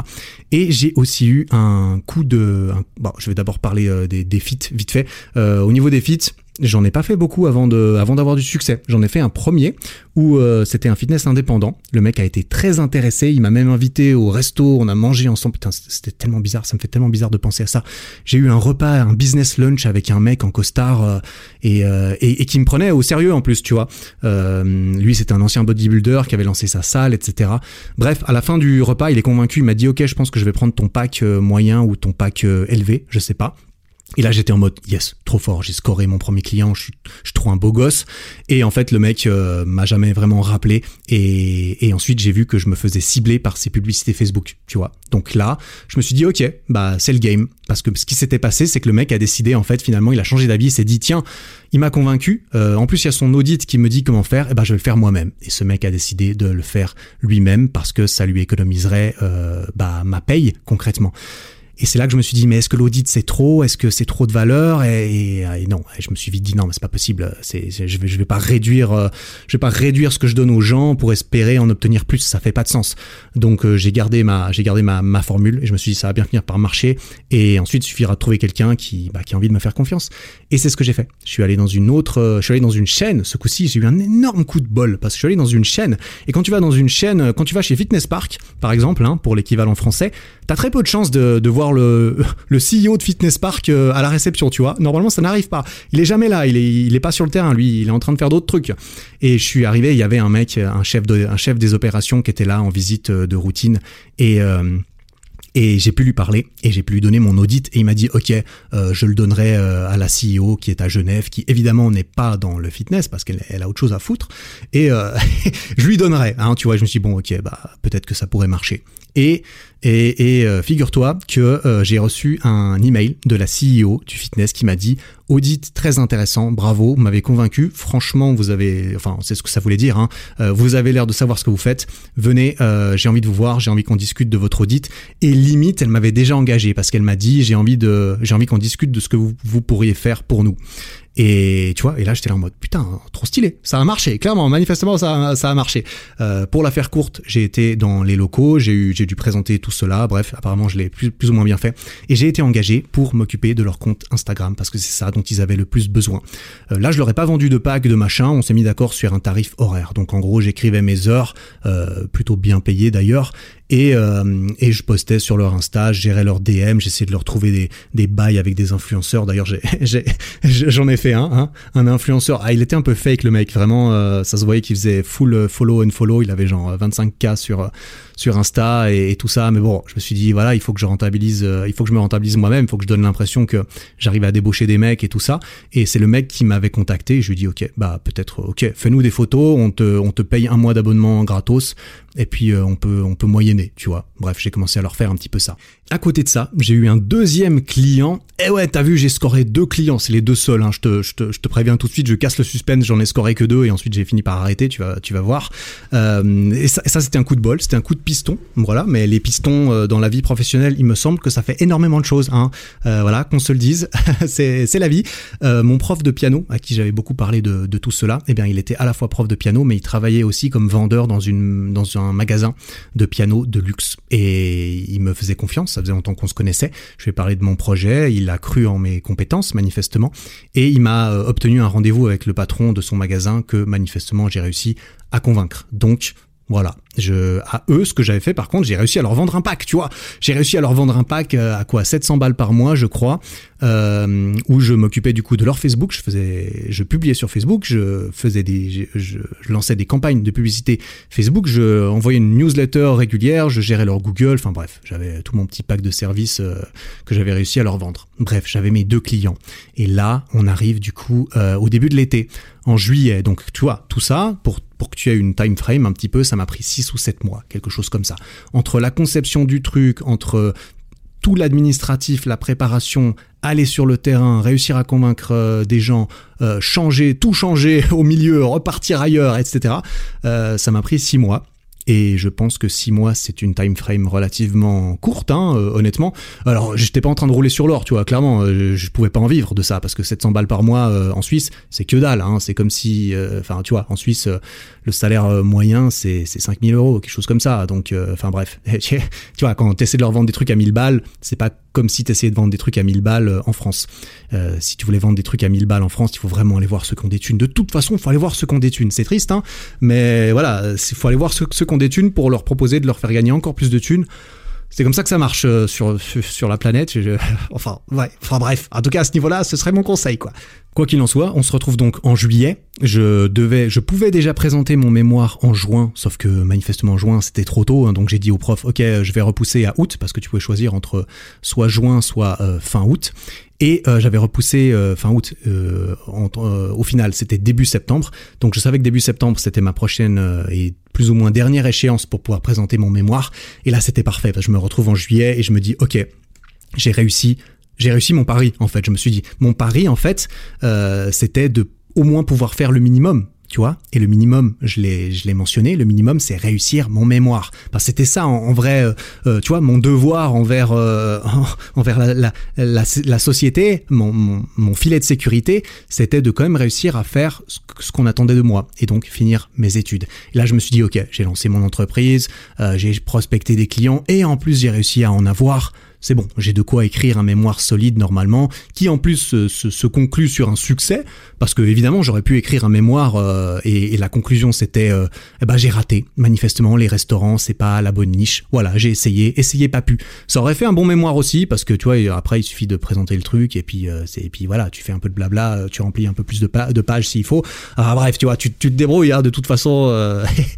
Et j'ai aussi eu un coup de, bon, je vais d'abord parler euh, des, des fits vite fait. Euh, au niveau des fits, J'en ai pas fait beaucoup avant de, avant d'avoir du succès. J'en ai fait un premier où euh, c'était un fitness indépendant. Le mec a été très intéressé. Il m'a même invité au resto. On a mangé ensemble. Putain, c'était tellement bizarre. Ça me fait tellement bizarre de penser à ça. J'ai eu un repas, un business lunch avec un mec en costard euh, euh, et, et, qui me prenait au sérieux en plus, tu vois. lui, c'était un ancien bodybuilder qui avait lancé sa salle, etc. Bref, à la fin du repas, il est convaincu. Il m'a dit, ok, je pense que je vais prendre ton pack moyen ou ton pack élevé. Je sais pas. Et là, j'étais en mode yes, trop fort. J'ai scoré mon premier client. Je suis, je trop un beau gosse. Et en fait, le mec euh, m'a jamais vraiment rappelé. Et, et ensuite, j'ai vu que je me faisais cibler par ses publicités Facebook. Tu vois. Donc là, je me suis dit ok, bah c'est le game. Parce que ce qui s'était passé, c'est que le mec a décidé en fait finalement, il a changé d'avis. Il s'est dit tiens, il m'a convaincu. Euh, en plus, il y a son audit qui me dit comment faire. Et eh ben, je vais le faire moi-même. Et ce mec a décidé de le faire lui-même parce que ça lui économiserait euh, bah ma paye concrètement. Et c'est là que je me suis dit, mais est-ce que l'audit c'est trop? Est-ce que c'est trop de valeur? Et, non, je me suis vite dit non, mais c'est pas possible. Je vais, vais pas réduire, euh, je vais pas réduire ce que je donne aux gens pour espérer en obtenir plus. Ça fait pas de sens. Donc euh, j'ai gardé ma, j'ai gardé ma formule et je me suis dit ça va bien finir par marcher. Et ensuite, il suffira de trouver quelqu'un qui, bah, qui a envie de me faire confiance. Et c'est ce que j'ai fait. Je suis allé dans une autre, euh, je suis allé dans une chaîne. Ce coup-ci, j'ai eu un énorme coup de bol parce que je suis allé dans une chaîne. Et quand tu vas dans une chaîne, quand tu vas chez Fitness Park, par exemple, hein, pour l'équivalent français, t'as très peu de chances de, de voir le, CEO de Fitness Park euh, à la réception, tu vois. Normalement, ça n'arrive pas. Il est jamais là, il est, pas sur le terrain, lui, il est en train de faire d'autres trucs. Et je suis arrivé, il y avait un mec, un chef, un chef des opérations qui était là en visite euh, de routine. Et, euh, et j'ai pu lui parler et j'ai pu lui donner mon audit et il m'a dit ok je le donnerai à la CEO qui est à Genève qui évidemment n'est pas dans le fitness parce qu'elle elle a autre chose à foutre et je lui donnerai hein, tu vois je me suis dit bon ok bah peut-être que ça pourrait marcher et et, et figure-toi que j'ai reçu un email de la CEO du fitness qui m'a dit audit très intéressant, bravo, vous m'avez convaincu. Franchement, vous avez, enfin, c'est ce que ça voulait dire. Hein, vous avez l'air de savoir ce que vous faites. Venez, j'ai envie de vous voir, j'ai envie qu'on discute de votre audit. Et limite, elle m'avait déjà engagé parce qu'elle m'a dit j'ai envie de, j'ai envie qu'on discute de ce que vous, pourriez faire pour nous. Et tu vois, et là j'étais là en mode putain, trop stylé, ça a marché, clairement, manifestement ça, ça a marché. Euh, pour la faire courte, j'ai été dans les locaux, j'ai eu, j'ai dû présenter tout cela, bref, apparemment je l'ai plus, ou moins bien fait, et j'ai été engagé pour m'occuper de leur compte Instagram parce que c'est ça dont ils avaient le plus besoin. Euh, là, je leur ai pas vendu de pack, de machin, on s'est mis d'accord sur un tarif horaire. Donc en gros, j'écrivais mes heures, euh, plutôt bien payées d'ailleurs, et, euh, et je postais sur leur Insta, je gérais leur DM, j'essayais de leur trouver des, des bails avec des influenceurs. D'ailleurs, j'en ai, fait un, hein, un influenceur. Ah, il était un peu fake le mec, vraiment. Euh, ça se voyait qu'il faisait full follow and follow. Il avait genre 25k sur sur Insta et, tout ça. Mais bon, je me suis dit voilà, il faut que je rentabilise, euh, il faut que je me rentabilise moi-même, il faut que je donne l'impression que j'arrive à débaucher des mecs et tout ça. Et c'est le mec qui m'avait contacté. Je lui ai dit ok, bah peut-être ok, fais-nous des photos, on te on te paye un mois d'abonnement gratos et puis euh, on peut on peut moyenner, tu vois. Bref, j'ai commencé à leur faire un petit peu ça. À côté de ça, j'ai eu un deuxième client. Et ouais, t'as vu, j'ai scoré deux clients, c'est les deux seuls. Hein. Je, te, je, te, je, te, préviens tout de suite, je casse le suspense, j'en ai scoré que deux et ensuite j'ai fini par arrêter. Tu vas tu vas voir. Euh, et ça, c'était un coup de bol, c'était un coup de piston, voilà. Mais les pistons euh, dans la vie professionnelle, il me semble que ça fait énormément de choses. Hein. Voilà, qu'on se le dise, c'est la vie. Mon prof de piano, à qui j'avais beaucoup parlé de, de tout cela, eh bien, il était à la fois prof de piano, mais il travaillait aussi comme vendeur dans une dans un magasin de piano de luxe. Et il me faisait confiance, ça faisait longtemps qu'on se connaissait. Je lui ai parlé de mon projet, il a cru en mes compétences, manifestement, et il m'a euh, obtenu un rendez-vous avec le patron de son magasin que, manifestement, j'ai réussi à convaincre. Donc, voilà. Je, à eux, ce que j'avais fait, par contre, j'ai réussi à leur vendre un pack, tu vois. J'ai réussi à leur vendre un pack euh, à quoi? 700 balles par mois, je crois, euh, où je m'occupais du coup de leur Facebook. Je faisais, je publiais sur Facebook, je faisais des, je, lançais des campagnes de publicité Facebook, je envoyais une newsletter régulière, je gérais leur Google. Enfin bref, j'avais tout mon petit pack de services euh, que j'avais réussi à leur vendre. Bref, j'avais mes deux clients. Et là, on arrive du coup au début de l'été, en juillet. Donc tu vois, tout ça pour que tu aies une time frame un petit peu, ça m'a pris 6 ou 7 mois, quelque chose comme ça. Entre la conception du truc, entre tout l'administratif, la préparation, aller sur le terrain, réussir à convaincre euh, des gens, euh, changer, tout changer au milieu, repartir ailleurs, etc. Euh, ça m'a pris six mois. Et je pense que six mois, c'est une time frame relativement courte, hein, euh, honnêtement. Alors, j'étais pas en train de rouler sur l'or, tu vois, clairement, euh, je, pouvais pas en vivre de ça, parce que 700 balles par mois euh, en Suisse, c'est que dalle, hein, c'est comme si, enfin, tu vois, en Suisse, le salaire moyen, c'est 5000 euros, quelque chose comme ça, donc, enfin, bref, tu vois, quand t'essaies de leur vendre des trucs à 1000 balles, c'est pas comme si t'essayais de vendre des trucs à 1000 balles en France. si tu voulais vendre des trucs à 1000 balles en France, il faut vraiment aller voir ceux qui ont. De toute façon, il faut aller voir ceux qui ont. C'est triste, hein, mais voilà, il faut aller voir ceux, ceux des thunes pour leur proposer de leur faire gagner encore plus de thunes. C'est comme ça que ça marche euh, sur, sur la planète. enfin, ouais. Enfin bref, en tout cas à ce niveau-là, ce serait mon conseil, quoi. Quoi qu'il en soit, on se retrouve donc en juillet. Je devais, je pouvais déjà présenter mon mémoire en juin, sauf que manifestement en juin c'était trop tôt, hein, donc j'ai dit au prof, ok, je vais repousser à août parce que tu pouvais choisir entre soit juin, soit euh, fin août. Et euh, j'avais repoussé euh, fin août. au final, c'était début septembre. Donc je savais que début septembre c'était ma prochaine et plus ou moins dernière échéance pour pouvoir présenter mon mémoire. Et là c'était parfait. je me retrouve en juillet et je me dis, ok, j'ai réussi j'ai réussi mon pari en fait. Je me suis dit, mon pari en fait, euh, c'était de au moins pouvoir faire le minimum, tu vois. Et le minimum, je l'ai, je l'ai mentionné, le minimum, c'est réussir mon mémoire. Parce c'était ça, en, vrai, euh, euh, tu vois, mon devoir envers euh, envers la, la, la, la société, mon, mon, filet de sécurité, c'était de quand même réussir à faire ce, ce qu'on attendait de moi et donc finir mes études. Et là, je me suis dit, ok, j'ai lancé mon entreprise, j'ai prospecté des clients et en plus, j'ai réussi à en avoir c'est bon, j'ai de quoi écrire un mémoire solide normalement, qui en plus se, conclut sur un succès, parce que évidemment j'aurais pu écrire un mémoire euh, et, la conclusion c'était, euh, eh ben j'ai raté, manifestement les restaurants c'est pas la bonne niche, voilà j'ai essayé, essayé pas pu. Ça aurait fait un bon mémoire aussi, parce que tu vois après il suffit de présenter le truc et puis euh, c'est et puis voilà tu fais un peu de blabla, euh, tu remplis un peu plus de, pages s'il faut. Ah bref tu vois tu, te débrouilles hein, de toute façon,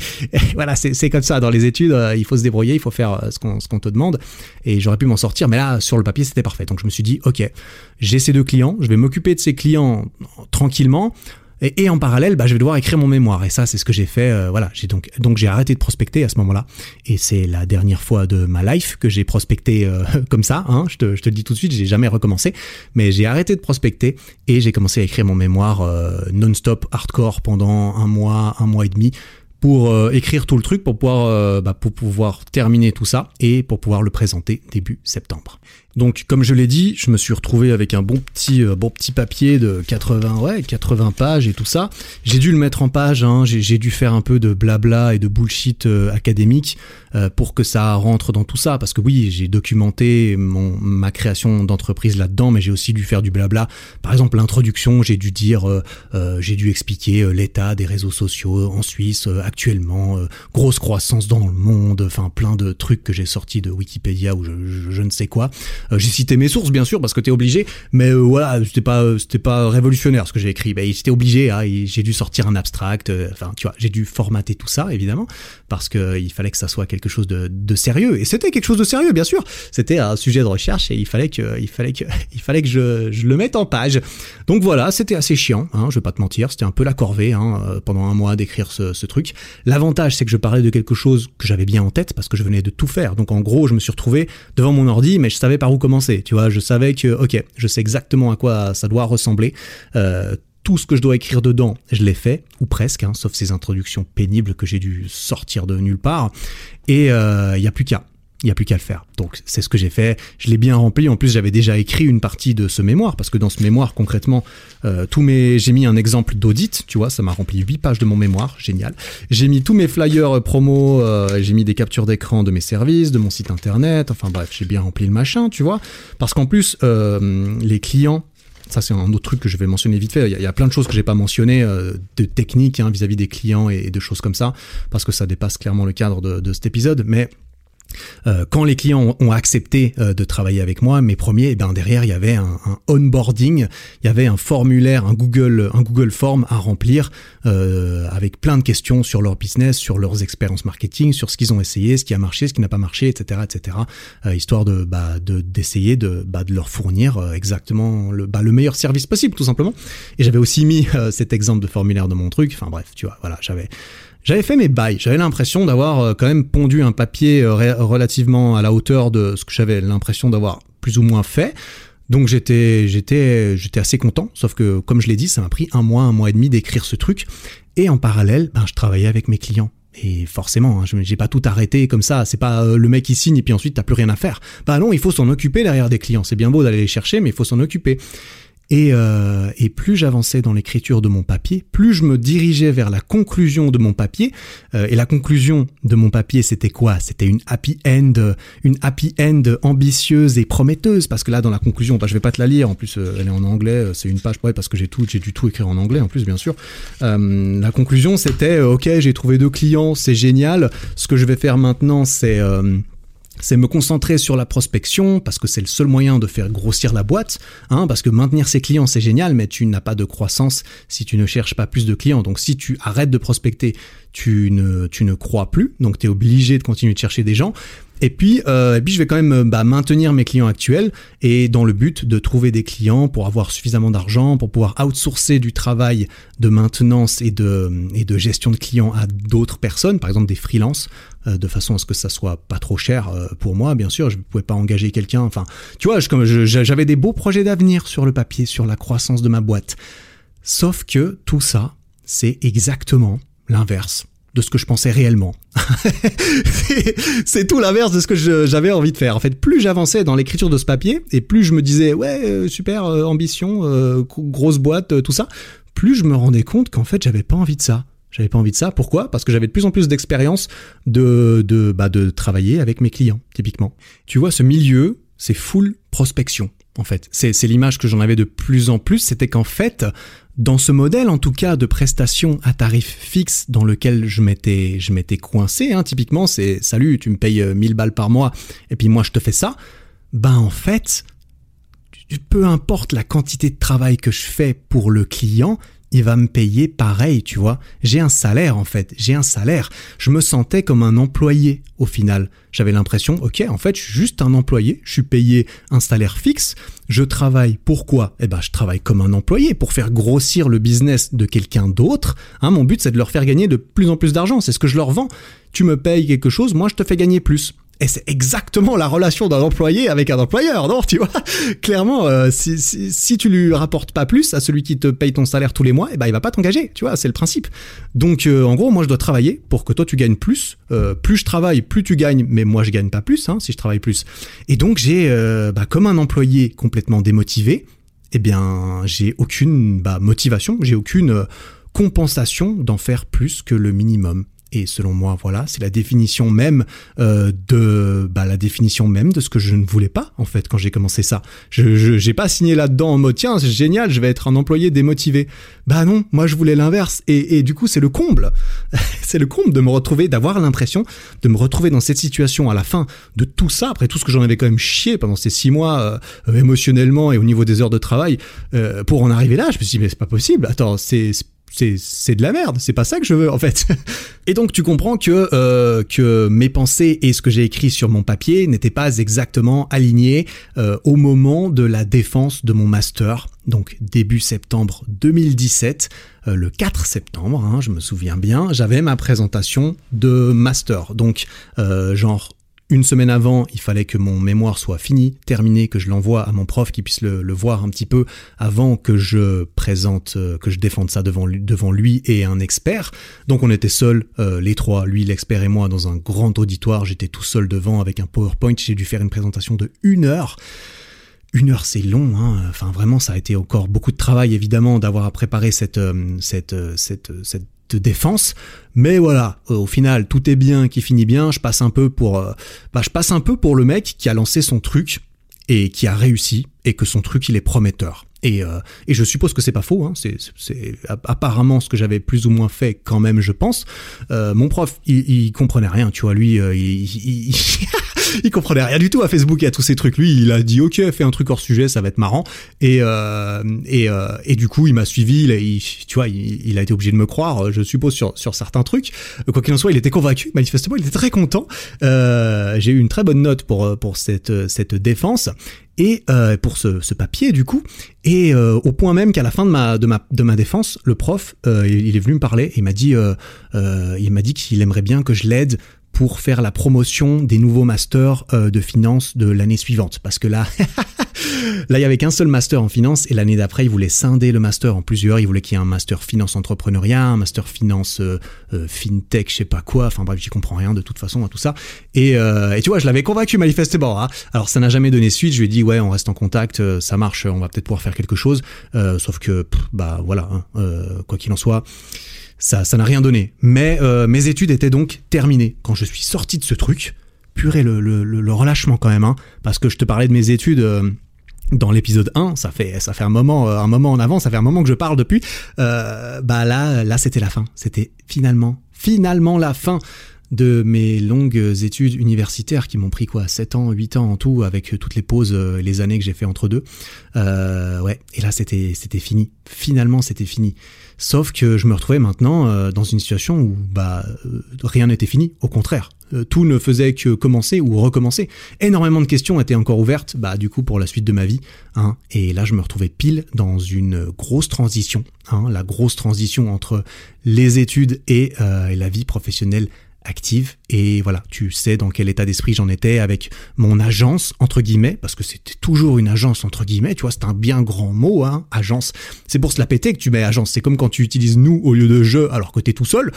voilà c'est comme ça dans les études, il faut se débrouiller, il faut faire ce qu'on te demande et j'aurais pu m'en sortir mais là, sur le papier, c'était parfait. Donc je me suis dit, ok, j'ai ces deux clients, je vais m'occuper de ces clients tranquillement. Et, en parallèle, bah, je vais devoir écrire mon mémoire. Et ça, c'est ce que j'ai fait. Euh, voilà, j'ai donc donc j'ai arrêté de prospecter à ce moment-là. Et c'est la dernière fois de ma life que j'ai prospecté euh, comme ça. Hein. Je, te, je te le dis tout de suite, j'ai jamais recommencé. Mais j'ai arrêté de prospecter et j'ai commencé à écrire mon mémoire euh, non-stop hardcore pendant un mois, un mois et demi pour euh, écrire tout le truc, pour pouvoir, euh, bah, pour pouvoir terminer tout ça et pour pouvoir le présenter début septembre. Donc, comme je l'ai dit, je me suis retrouvé avec un bon petit, euh, bon petit papier de 80, ouais, 80 pages et tout ça. J'ai dû le mettre en page, hein, j'ai dû faire un peu de blabla et de bullshit académique pour que ça rentre dans tout ça. Parce que oui, j'ai documenté mon, ma création d'entreprise là-dedans, mais j'ai aussi dû faire du blabla. Par exemple, l'introduction, j'ai dû dire, j'ai dû expliquer l'état des réseaux sociaux en Suisse actuellement, euh, grosse croissance dans le monde, enfin plein de trucs que j'ai sortis de Wikipédia ou je, ne sais quoi. Euh, j'ai cité mes sources bien sûr parce que t'es obligé, mais euh, voilà, c'était pas c'était pas révolutionnaire ce que j'ai écrit. Ben, j'étais obligé, hein, j'ai dû sortir un abstract, enfin tu vois, j'ai dû formater tout ça évidemment parce que il fallait que ça soit quelque chose de, sérieux et c'était quelque chose de sérieux bien sûr. C'était un sujet de recherche et il fallait que il fallait que il fallait que je, le mette en page. Donc voilà, c'était assez chiant, hein, je vais pas te mentir, c'était un peu la corvée hein, pendant un mois d'écrire ce truc. L'avantage, c'est que je parlais de quelque chose que j'avais bien en tête parce que je venais de tout faire. Donc en gros, je me suis retrouvé devant mon ordi, mais je savais par où commencer. Tu vois, je savais que, ok, je sais exactement à quoi ça doit ressembler. Euh, tout ce que je dois écrire dedans, je l'ai fait, ou presque, hein, sauf ces introductions pénibles que j'ai dû sortir de nulle part. Et il euh, n'y a plus qu'à il n'y a plus qu'à le faire. Donc c'est ce que j'ai fait. Je l'ai bien rempli. En plus, j'avais déjà écrit une partie de ce mémoire parce que dans ce mémoire, concrètement, euh, tous mes, j'ai mis un exemple d'audit. Tu vois, ça m'a rempli 8 pages de mon mémoire. Génial. J'ai mis tous mes flyers promo. Euh, j'ai mis des captures d'écran de mes services, de mon site internet. Enfin bref, j'ai bien rempli le machin. Tu vois, parce qu'en plus, euh, les clients ça c'est un autre truc que je vais mentionner vite fait. Il y a, plein de choses que j'ai pas mentionnées euh, de techniques hein, vis-à-vis des clients et, de choses comme ça, parce que ça dépasse clairement le cadre de, de cet épisode. Mais euh, quand les clients ont, accepté euh, de travailler avec moi, mes premiers, eh ben derrière il y avait un, onboarding, il y avait un formulaire, un Google, un Google Form à remplir euh, avec plein de questions sur leur business, sur leurs expériences marketing, sur ce qu'ils ont essayé, ce qui a marché, ce qui n'a pas marché, etc., etc. histoire de bah, d'essayer de, bah, de leur fournir exactement le, bah, le meilleur service possible, tout simplement. Et j'avais aussi mis cet exemple de formulaire de mon truc. Enfin bref, tu vois, voilà, j'avais j'avais fait mes bails, j'avais l'impression d'avoir euh, quand même pondu un papier euh, relativement à la hauteur de ce que j'avais l'impression d'avoir plus ou moins fait. Donc j'étais j'étais j'étais assez content, sauf que comme je l'ai dit, ça m'a pris un mois, un mois et demi d'écrire ce truc. Et en parallèle, ben je travaillais avec mes clients. Et forcément, hein, j'ai pas tout arrêté comme ça. C'est pas euh, le mec qui signe et puis ensuite t'as plus rien à faire. Bah non, il faut s'en occuper derrière des clients. C'est bien beau d'aller les chercher, mais il faut s'en occuper. Et, euh, et, plus j'avançais dans l'écriture de mon papier, plus je me dirigeais vers la conclusion de mon papier. Euh, et la conclusion de mon papier, c'était quoi? C'était une happy end, une happy end ambitieuse et prometteuse. Parce que là, dans la conclusion, bah, je vais pas te la lire. En plus, euh, elle est en anglais. C'est une page, ouais, parce que j'ai tout, j'ai dû tout écrire en anglais. En plus, bien sûr. La conclusion, c'était ok, j'ai trouvé deux clients, c'est génial. Ce que je vais faire maintenant, c'est c'est me concentrer sur la prospection parce que c'est le seul moyen de faire grossir la boîte, hein, parce que maintenir ses clients c'est génial, mais tu n'as pas de croissance si tu ne cherches pas plus de clients. Donc si tu arrêtes de prospecter, tu ne, tu ne crois plus, donc tu es obligé de continuer de chercher des gens. Et puis, euh, et puis je vais quand même bah, maintenir mes clients actuels et dans le but de trouver des clients pour avoir suffisamment d'argent, pour pouvoir outsourcer du travail de maintenance et de, et de gestion de clients à d'autres personnes, par exemple des freelances, de façon à ce que ça soit pas trop cher euh, pour moi. Bien sûr, je ne pouvais pas engager quelqu'un. Enfin, tu vois, j'avais des beaux projets d'avenir sur le papier, sur la croissance de ma boîte. Sauf que tout ça, c'est exactement l'inverse de ce que je pensais réellement. c'est tout l'inverse de ce que j'avais envie de faire. En fait, plus j'avançais dans l'écriture de ce papier, et plus je me disais, ouais, euh, super, ambition, grosse boîte, tout ça, plus je me rendais compte qu'en fait, j'avais pas envie de ça. J'avais pas envie de ça. Pourquoi? Parce que j'avais de plus en plus d'expérience de, de, bah, de travailler avec mes clients, typiquement. Tu vois, ce milieu, c'est full prospection, en fait. C'est l'image que j'en avais de plus en plus. C'était qu'en fait, dans ce modèle, en tout cas, de prestation à tarif fixe dans lequel je m'étais, je m'étais coincé, hein, typiquement, c'est salut, tu me payes 1000 balles par mois, et puis moi je te fais ça. Ben, en fait, peu importe la quantité de travail que je fais pour le client, il va me payer pareil, tu vois. J'ai un salaire en fait, j'ai un salaire. Je me sentais comme un employé au final. J'avais l'impression, ok, en fait, je suis juste un employé, je suis payé un salaire fixe, je travaille. Pourquoi? Eh ben, je travaille comme un employé pour faire grossir le business de quelqu'un d'autre. Hein, mon but, c'est de leur faire gagner de plus en plus d'argent. C'est ce que je leur vends. Tu me payes quelque chose, moi, je te fais gagner plus. Et c'est exactement la relation d'un employé avec un employeur, non Tu vois Clairement, euh, si, si, si, tu lui rapportes pas plus à celui qui te paye ton salaire tous les mois, eh ben il va pas t'engager, tu vois, c'est le principe. Donc euh, en gros, moi je dois travailler pour que toi tu gagnes plus. Euh, plus je travaille, plus tu gagnes, mais moi je gagne pas plus hein, si je travaille plus. Et donc j'ai, bah, comme un employé complètement démotivé, eh bien j'ai aucune bah, motivation, j'ai aucune compensation d'en faire plus que le minimum. Et selon moi, voilà, c'est la définition même euh, de bah, la définition même de ce que je ne voulais pas en fait quand j'ai commencé ça. Je j'ai pas signé là-dedans en mode tiens c'est génial, je vais être un employé démotivé. Bah non, moi je voulais l'inverse. Et, et du coup c'est le comble, c'est le comble de me retrouver, d'avoir l'impression de me retrouver dans cette situation à la fin de tout ça après tout ce que j'en avais quand même chié pendant ces six mois euh, émotionnellement et au niveau des heures de travail euh, pour en arriver là. Je me suis dit mais c'est pas possible. Attends c'est c'est de la merde, c'est pas ça que je veux en fait. Et donc tu comprends que euh, que mes pensées et ce que j'ai écrit sur mon papier n'étaient pas exactement alignés euh, au moment de la défense de mon master. Donc début septembre 2017, euh, le 4 septembre, hein, je me souviens bien, j'avais ma présentation de master. Donc genre une semaine avant, il fallait que mon mémoire soit fini, terminé, que je l'envoie à mon prof qui puisse le, voir un petit peu avant que je présente, euh, que je défende ça devant lui, devant lui et un expert. Donc on était seuls, euh, les trois, lui, l'expert et moi, dans un grand auditoire. J'étais tout seul devant avec un PowerPoint. J'ai dû faire une présentation de une heure. Une heure, c'est long. Hein. Enfin, vraiment, ça a été encore beaucoup de travail, évidemment, d'avoir à préparer cette, euh, cette, cette, cette de défense. Mais voilà, euh, au final, tout est bien qui finit bien. Je passe un peu pour, euh, bah, je passe un peu pour le mec qui a lancé son truc et qui a réussi et que son truc il est prometteur. Et, euh, et je suppose que c'est pas faux. Hein. C'est, apparemment ce que j'avais plus ou moins fait quand même, je pense. Euh, mon prof, il, il comprenait rien, tu vois. Lui, euh, il, il, il, comprenait rien du tout à Facebook et à tous ces trucs. Lui, il a dit OK, fais un truc hors sujet, ça va être marrant. Et euh, et, euh, et du coup, il m'a suivi. Il, tu vois, il, a été obligé de me croire, je suppose sur sur certains trucs. Quoi qu'il en soit, il était convaincu. Manifestement, il était très content. Euh, j'ai eu une très bonne note pour pour cette cette défense et euh, pour ce, papier du coup et euh, au point même qu'à la fin de ma de ma de ma défense le prof euh, il est venu me parler et m'a dit euh, euh, il m'a dit qu'il aimerait bien que je l'aide pour faire la promotion des nouveaux masters de finance de l'année suivante parce que là Là, il y avait qu'un seul master en finance et l'année d'après, il voulait scinder le master en plusieurs. Il voulait qu'il y ait un master finance entrepreneuriat, un master finance euh, euh, fintech, je sais pas quoi. Enfin bref, j'y comprends rien de toute façon à tout ça. Et, euh, tu vois, je l'avais convaincu manifestement. Hein. Alors ça n'a jamais donné suite. Je lui ai dit ouais, on reste en contact, euh, ça marche, on va peut-être pouvoir faire quelque chose. Euh, sauf que bah voilà, hein, euh, quoi qu'il en soit ça ça n'a rien donné. Mais euh, mes études étaient donc terminées quand je suis sorti de ce truc. Purée le, le, le relâchement quand même, hein, parce que je te parlais de mes études. Euh, dans l'épisode 1, ça fait ça fait un moment un moment en avant, ça fait un moment que je parle depuis. Euh, bah là là c'était la fin, c'était finalement finalement la fin de mes longues études universitaires qui m'ont pris quoi 7 ans, 8 ans en tout avec toutes les pauses et les années que j'ai fait entre deux. Euh, ouais, et là c'était c'était fini. Finalement, c'était fini. Sauf que je me retrouvais maintenant euh, dans une situation où bah euh, rien n'était fini, au contraire. Euh, tout ne faisait que commencer ou recommencer. Énormément de questions étaient encore ouvertes, bah du coup pour la suite de ma vie. Hein, et là je me retrouvais pile dans une grosse transition, hein, la grosse transition entre les études et, et la vie professionnelle active et voilà, tu sais dans quel état d'esprit j'en étais avec mon agence entre guillemets parce que c'était toujours une agence entre guillemets, tu vois, c'est un bien grand mot hein, agence. C'est pour se la péter que tu mets agence, c'est comme quand tu utilises nous au lieu de je alors que t'es tout seul.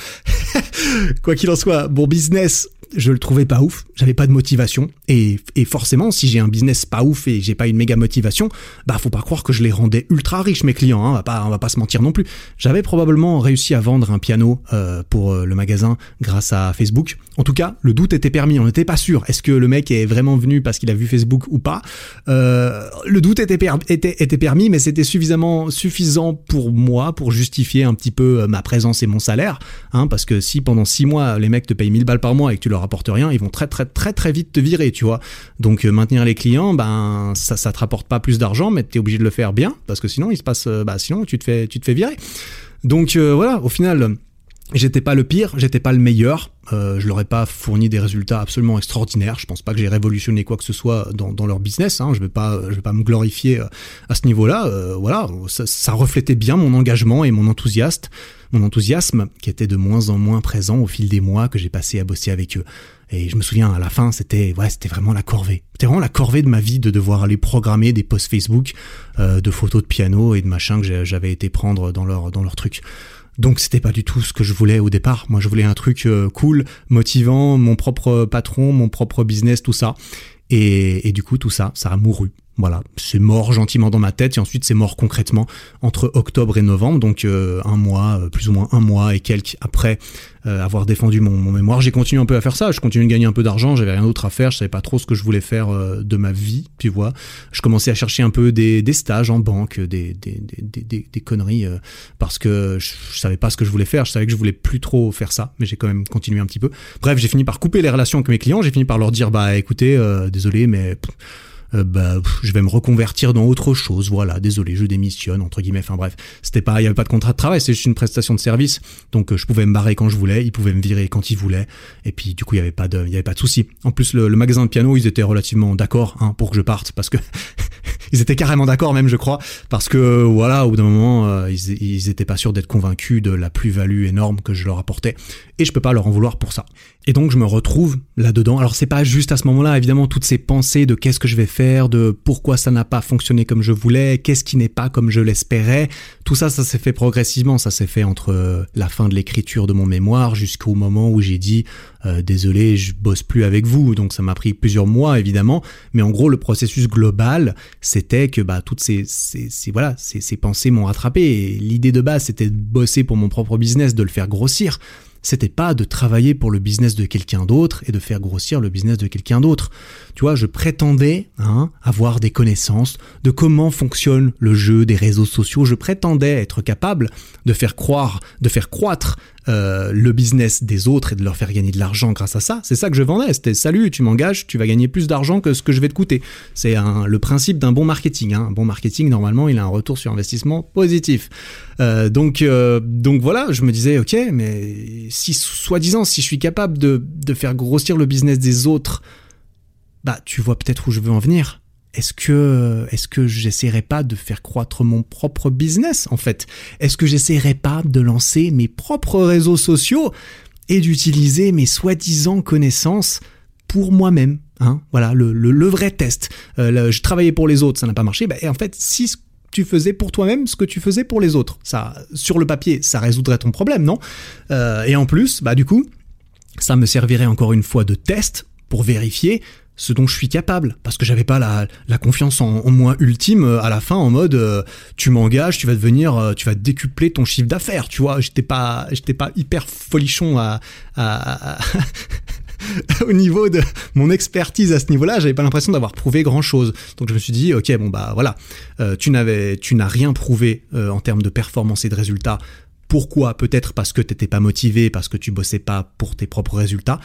Quoi qu'il en soit, bon business je le trouvais pas ouf, j'avais pas de motivation et, forcément si j'ai un business pas ouf et j'ai pas une méga motivation, bah faut pas croire que je les rendais ultra riches mes clients, hein, on va pas va pas se mentir non plus. J'avais probablement réussi à vendre un piano euh, pour euh, le magasin grâce à Facebook. En tout cas, le doute était permis, on n'était pas sûr. Est-ce que le mec est vraiment venu parce qu'il a vu Facebook ou pas? Euh, Le doute était, per était, était permis, mais c'était suffisamment suffisant pour moi pour justifier un petit peu ma présence et mon salaire, hein, parce que si pendant six mois les mecs te payent 1000 balles par mois et que tu leur rapporte rien, ils vont très très très très vite te virer, tu vois. Donc euh, maintenir les clients, ben ça ça te rapporte pas plus d'argent, mais tu es obligé de le faire bien parce que sinon il se passe euh, bah sinon tu te fais tu te fais virer. Donc euh, voilà, au final J'étais pas le pire, j'étais pas le meilleur. Euh, je leur ai pas fourni des résultats absolument extraordinaires. Je pense pas que j'ai révolutionné quoi que ce soit dans, dans leur business. Hein. Je vais pas, je vais pas me glorifier à ce niveau-là. Euh, voilà, ça, ça, reflétait bien mon engagement et mon enthousiasme, mon enthousiasme qui était de moins en moins présent au fil des mois que j'ai passé à bosser avec eux. Et je me souviens, à la fin, c'était ouais, c'était vraiment la corvée. C'était vraiment la corvée de ma vie de devoir aller programmer des posts Facebook euh, de photos de piano et de machin que j'avais été prendre dans leur dans leur truc. Donc c'était pas du tout ce que je voulais au départ. Moi je voulais un truc euh, cool, motivant, mon propre patron, mon propre business, tout ça. Et, et du coup tout ça, ça a mouru. Voilà, c'est mort gentiment dans ma tête et ensuite c'est mort concrètement entre octobre et novembre, donc euh, un mois, euh, plus ou moins un mois et quelques après euh, avoir défendu mon, mémoire. J'ai continué un peu à faire ça, je continue de gagner un peu d'argent, j'avais rien d'autre à faire, je savais pas trop ce que je voulais faire de ma vie, tu vois. Je commençais à chercher un peu des, stages en banque, des, conneries, parce que je, savais pas ce que je voulais faire, je savais que je voulais plus trop faire ça, mais j'ai quand même continué un petit peu. Bref, j'ai fini par couper les relations avec mes clients, j'ai fini par leur dire, bah écoutez, désolé, mais... Euh, bah, je vais me reconvertir dans autre chose. Voilà, désolé, je démissionne entre guillemets. Enfin bref, c'était pas, il y avait pas de contrat de travail, c'est juste une prestation de service. Donc euh, je pouvais me barrer quand je voulais, ils pouvaient me virer quand ils voulaient. Et puis du coup, il y avait pas de, il y avait pas de souci. En plus, le, magasin de piano, ils étaient relativement d'accord hein, pour que je parte parce que ils étaient carrément d'accord même, je crois, parce que voilà, au bout d'un moment, euh, ils, ils étaient pas sûrs d'être convaincus de la plus-value énorme que je leur apportais. Et je peux pas leur en vouloir pour ça. Et donc je me retrouve là-dedans. Alors c'est pas juste à ce moment-là, évidemment, toutes ces pensées de qu'est-ce que je vais faire, de pourquoi ça n'a pas fonctionné comme je voulais, qu'est-ce qui n'est pas comme je l'espérais. Tout ça, ça s'est fait progressivement. Ça s'est fait entre euh, la fin de l'écriture de mon mémoire jusqu'au moment où j'ai dit euh, désolé, je bosse plus avec vous. Donc ça m'a pris plusieurs mois évidemment, mais en gros le processus global, c'était que bah toutes ces, ces, voilà ces pensées m'ont rattrapé. L'idée de base, c'était de bosser pour mon propre business, de le faire grossir c'était pas de travailler pour le business de quelqu'un d'autre et de faire grossir le business de quelqu'un d'autre. Tu vois, je prétendais hein, avoir des connaissances de comment fonctionne le jeu des réseaux sociaux. Je prétendais être capable de faire croire, de faire croître euh, le business des autres et de leur faire gagner de l'argent grâce à ça. C'est ça que je vendais. C'était salut, tu m'engages, tu vas gagner plus d'argent que ce que je vais te coûter. C'est le principe d'un bon marketing. Hein. Un bon marketing, normalement, il a un retour sur investissement positif. Euh, donc, euh, donc voilà, je me disais, ok, mais si soi-disant, si je suis capable de, de faire grossir le business des autres, bah tu vois peut-être où je veux en venir est-ce que est-ce que j'essaierai pas de faire croître mon propre business en fait? Est-ce que j'essaierai pas de lancer mes propres réseaux sociaux et d'utiliser mes soi-disant connaissances pour moi-même hein? Voilà le, le, vrai test. Euh, je travaillais pour les autres, ça n'a pas marché. Bah, et en fait, si tu faisais pour toi-même ce que tu faisais pour les autres, ça sur le papier, ça résoudrait ton problème, non? Euh, Et en plus, bah du coup, ça me servirait encore une fois de test pour vérifier ce dont je suis capable parce que j'avais pas la, la confiance en, moi ultime euh, à la fin en mode euh, tu m'engages tu vas devenir euh, tu vas décupler ton chiffre d'affaires tu vois. J'étais pas j'étais pas hyper folichon à, à, au niveau de mon expertise à ce niveau-là, j'avais pas l'impression d'avoir prouvé grand-chose. Donc je me suis dit, ok, bon bah voilà, tu n'avais, tu n'as rien prouvé en termes de performance et de résultats. Pourquoi? Peut-être parce que t'étais pas motivé, parce que tu bossais pas pour tes propres résultats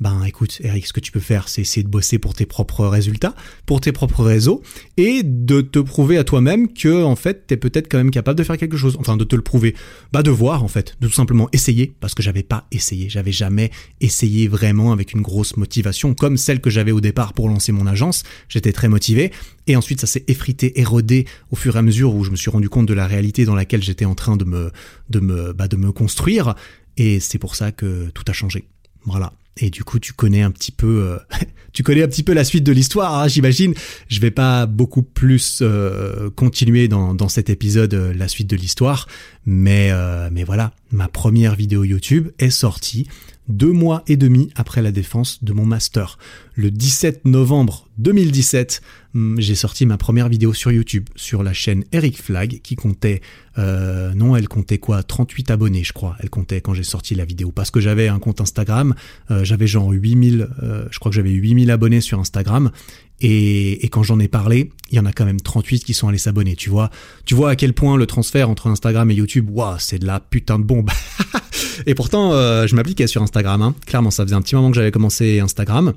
ben écoute, Eric, ce que tu peux faire, c'est essayer de bosser pour tes propres résultats, pour tes propres réseaux, et de te prouver à toi-même que en fait, t'es peut-être quand même capable de faire quelque chose. Enfin, de te le prouver, bah de voir en fait, de tout simplement essayer, parce que j'avais pas essayé, j'avais jamais essayé vraiment avec une grosse motivation, comme celle que j'avais au départ pour lancer mon agence. J'étais très motivé, et ensuite ça s'est effrité, érodé au fur et à mesure où je me suis rendu compte de la réalité dans laquelle j'étais en train de me, de me, bah, de me construire, et c'est pour ça que tout a changé. Voilà. Et du coup, tu connais un petit peu, euh, tu connais un petit peu la suite de l'histoire, hein, j'imagine. Je vais pas beaucoup plus euh, continuer dans, cet épisode euh, la suite de l'histoire, mais mais voilà, ma première vidéo YouTube est sortie deux mois et demi après la défense de mon master. Le 17 novembre 2017, hmm, j'ai sorti ma première vidéo sur YouTube, sur la chaîne Eric Flag, qui comptait, euh, non, elle comptait quoi? 38 abonnés, je crois. Elle comptait quand j'ai sorti la vidéo. Parce que j'avais un compte Instagram, euh, j'avais genre 8000, euh, je crois que j'avais 8000 abonnés sur Instagram. Et, quand j'en ai parlé, il y en a quand même 38 qui sont allés s'abonner, tu vois. Tu vois à quel point le transfert entre Instagram et YouTube, waouh, c'est de la putain de bombe. et pourtant, euh, je m'appliquais sur Instagram. Hein. Clairement, ça faisait un petit moment que j'avais commencé Instagram.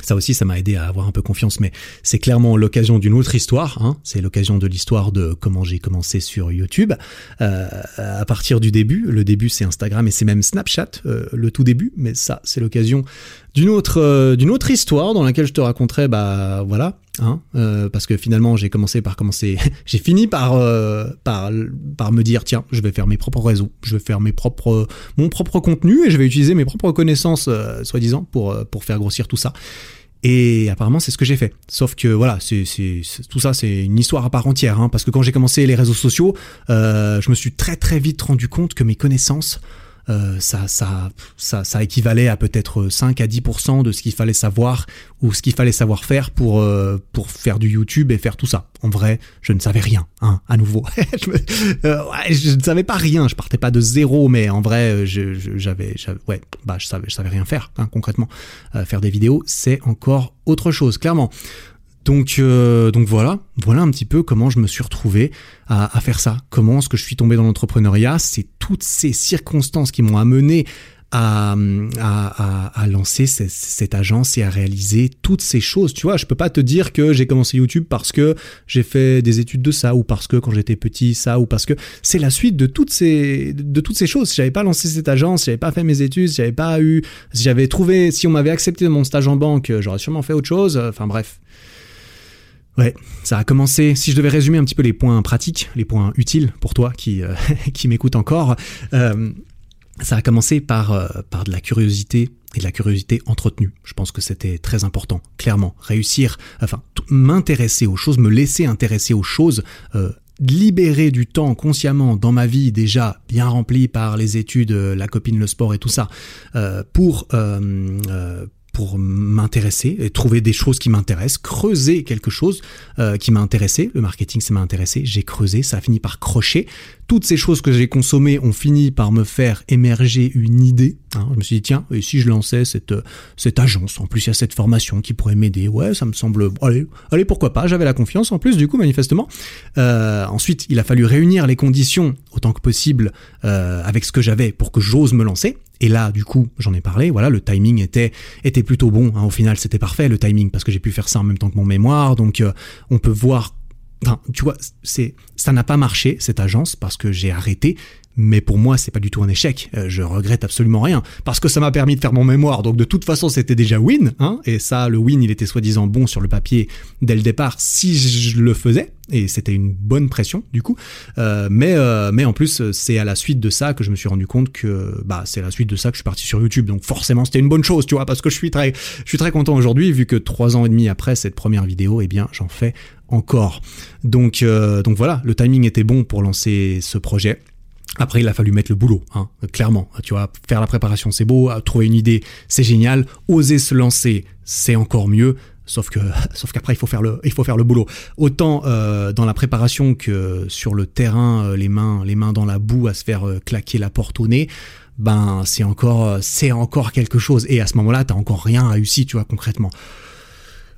Ça aussi, ça m'a aidé à avoir un peu confiance, mais c'est clairement l'occasion d'une autre histoire. Hein. C'est l'occasion de l'histoire de comment j'ai commencé sur YouTube. Euh, à partir du début, le début c'est Instagram et c'est même Snapchat, euh, le tout début, mais ça c'est l'occasion d'une autre, euh, d'une autre histoire dans laquelle je te raconterai, bah voilà, hein, euh, parce que finalement j'ai commencé par commencer, j'ai fini par, euh, par, par me dire tiens, je vais faire mes propres réseaux, je vais faire mes propres, mon propre contenu et je vais utiliser mes propres connaissances, soi-disant, pour, pour faire grossir tout ça. Et apparemment, c'est ce que j'ai fait. Sauf que voilà, c'est, tout ça, c'est une histoire à part entière. Hein, parce que quand j'ai commencé les réseaux sociaux, je me suis très très vite rendu compte que mes connaissances euh, ça, ça, ça, ça, équivalait à peut-être 5 à 10% de ce qu'il fallait savoir ou ce qu'il fallait savoir faire pour, euh, pour faire du YouTube et faire tout ça. En vrai, je ne savais rien, hein, à nouveau. je, euh, je, ne savais pas rien, je partais pas de zéro, mais en vrai, j'avais, ouais, bah, je savais, je savais rien faire, hein, concrètement. faire des vidéos, c'est encore autre chose, clairement. Donc, euh, donc voilà, voilà un petit peu comment je me suis retrouvé à, faire ça. Comment est-ce que je suis tombé dans l'entrepreneuriat? C'est toutes ces circonstances qui m'ont amené à, à, lancer cette, agence et à réaliser toutes ces choses. Tu vois, je peux pas te dire que j'ai commencé YouTube parce que j'ai fait des études de ça ou parce que quand j'étais petit ça ou parce que c'est la suite de toutes ces de toutes ces choses. Si j'avais pas lancé cette agence, si j'avais pas fait mes études, si j'avais pas eu, si j'avais trouvé, si on m'avait accepté mon stage en banque, j'aurais sûrement fait autre chose. Enfin bref, Ouais, ça a commencé, si je devais résumer un petit peu les points pratiques, les points utiles pour toi qui, euh, qui m'écoute encore, euh, ça a commencé par, euh, par de la curiosité et de la curiosité entretenue. Je pense que c'était très important, clairement. Réussir, enfin, m'intéresser aux choses, me laisser intéresser aux choses, libérer du temps consciemment dans ma vie déjà bien remplie par les études, la copine, le sport et tout ça, pour pour m'intéresser et trouver des choses qui m'intéressent, creuser quelque chose euh, qui m'a intéressé. Le marketing, ça m'a intéressé. J'ai creusé, ça a fini par crocher. Toutes ces choses que j'ai consommées ont fini par me faire émerger une idée. Hein. Je me suis dit, tiens, et si je lançais cette, cette agence En plus, il y a cette formation qui pourrait m'aider. Ouais, ça me semble... Allez, pourquoi pas J'avais la confiance en plus, du coup, manifestement. Euh, ensuite, il a fallu réunir les conditions autant que possible euh, avec ce que j'avais pour que j'ose me lancer. Et là, du coup, j'en ai parlé. Voilà, le timing était était plutôt bon. Hein. Au final, c'était parfait le timing parce que j'ai pu faire ça en même temps que mon mémoire. Donc, euh, on peut voir. Enfin, tu vois, c'est ça n'a pas marché cette agence parce que j'ai arrêté mais pour moi c'est pas du tout un échec. Euh, je regrette absolument rien parce que ça m'a permis de faire mon mémoire. Donc de toute façon c'était déjà win, hein, et ça le win il était soi-disant bon sur le papier dès le départ si je le faisais et c'était une bonne pression du coup. Euh, mais euh, mais en plus c'est à la suite de ça que je me suis rendu compte que bah c'est à la suite de ça que je suis parti sur YouTube. Donc forcément c'était une bonne chose, tu vois, parce que je suis très je suis très content aujourd'hui vu que trois ans et demi après cette première vidéo, eh bien j'en fais encore. Donc donc voilà, le timing était bon pour lancer ce projet. Après, il a fallu mettre le boulot, hein, clairement. Tu vois, faire la préparation, c'est beau, trouver une idée, c'est génial. Oser se lancer, c'est encore mieux. Sauf que, sauf qu'après, il faut faire le, il faut faire le boulot. Autant euh, dans la préparation que sur le terrain, euh, les mains, les mains dans la boue, à se faire euh, claquer la porte au nez. Ben, c'est encore, c'est encore quelque chose. Et à ce moment-là, t'as encore rien réussi, tu vois, concrètement.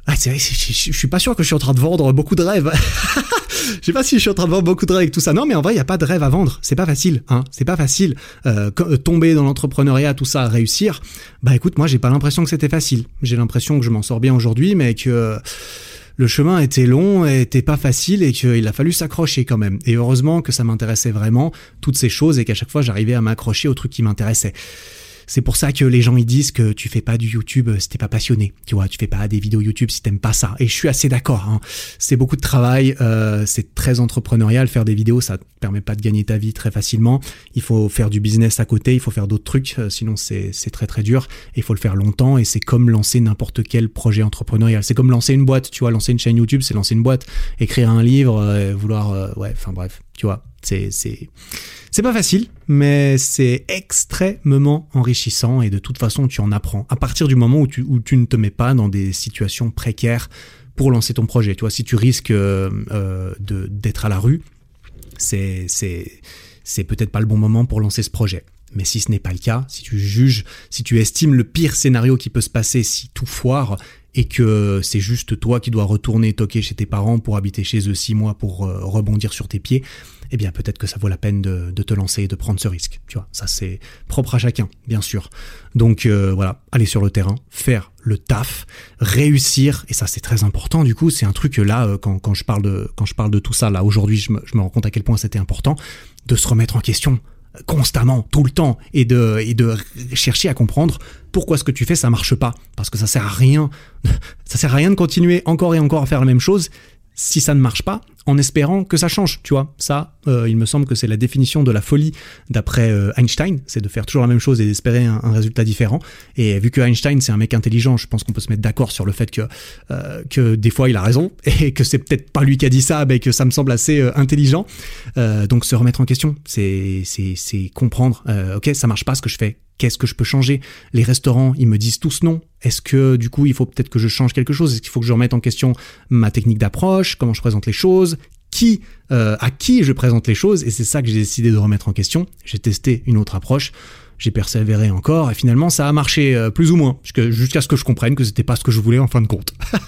Ah, c'est vrai, je, suis pas sûr que je suis en train de vendre beaucoup de rêves. je sais pas si je suis en train de vendre beaucoup de rêves avec tout ça. Non, mais en vrai, il y a pas de rêve à vendre. C'est pas facile, hein. C'est pas facile. Euh, euh, tomber dans l'entrepreneuriat, tout ça, réussir. Bah, écoute, moi, j'ai pas l'impression que c'était facile. J'ai l'impression que je m'en sors bien aujourd'hui, mais que le chemin était long, et était pas facile et qu'il a fallu s'accrocher quand même. Et heureusement que ça m'intéressait vraiment toutes ces choses et qu'à chaque fois, j'arrivais à m'accrocher au truc qui m'intéressait. C'est pour ça que les gens ils disent que tu fais pas du YouTube si t'es pas passionné. Tu vois, tu fais pas des vidéos YouTube si t'aimes pas ça. Et je suis assez d'accord. Hein. C'est beaucoup de travail, euh, c'est très entrepreneurial. Faire des vidéos, ça te permet pas de gagner ta vie très facilement. Il faut faire du business à côté, il faut faire d'autres trucs, euh, sinon c'est très très dur. il faut le faire longtemps et c'est comme lancer n'importe quel projet entrepreneurial. C'est comme lancer une boîte. Tu vois, lancer une chaîne YouTube, c'est lancer une boîte. Écrire un livre, euh, vouloir, ouais, enfin bref, tu vois, c'est c'est c'est pas facile, mais c'est extrêmement enrichissant et de toute façon, tu en apprends. À partir du moment où tu, où tu ne te mets pas dans des situations précaires pour lancer ton projet. Tu vois, si tu risques euh, euh d'être à la rue, c'est c'est peut-être pas le bon moment pour lancer ce projet. Mais si ce n'est pas le cas, si tu juges, si tu estimes le pire scénario qui peut se passer si tout foire et que c'est juste toi qui dois retourner toquer chez tes parents pour habiter chez eux six mois pour euh, rebondir sur tes pieds, eh bien peut-être que ça vaut la peine de, te lancer et de prendre ce risque. Tu vois, ça c'est propre à chacun, bien sûr. Donc euh, voilà, aller sur le terrain, faire le taf, réussir, et ça c'est très important. Du coup, c'est un truc là euh, quand, quand, je parle de quand je parle de tout ça là aujourd'hui, je me, je me rends compte à quel point c'était important de se remettre en question constamment, tout le temps, et de, et de chercher à comprendre pourquoi ce que tu fais ça marche pas, parce que ça sert à rien, ça sert à rien de continuer encore et encore à faire la même chose si ça ne marche pas, en espérant que ça change, tu vois. Ça, euh, il me semble que c'est la définition de la folie d'après euh, Einstein, c'est de faire toujours la même chose et d'espérer un, résultat différent. Et vu que Einstein c'est un mec intelligent, je pense qu'on peut se mettre d'accord sur le fait que euh, que des fois il a raison et que c'est peut-être pas lui qui a dit ça, mais que ça me semble assez intelligent. donc se remettre en question, c'est comprendre. ok, ça marche pas ce que je fais Qu'est-ce que je peux changer? Les restaurants, ils me disent tous non. Est-ce que du coup, il faut peut-être que je change quelque chose? Est-ce qu'il faut que je remette en question ma technique d'approche, comment je présente les choses, euh, à qui je présente les choses Et c'est ça que j'ai décidé de remettre en question. J'ai testé une autre approche. J'ai persévéré encore et finalement ça a marché euh, plus ou moins jusqu'à ce que je comprenne que c'était pas ce que je voulais en fin de compte.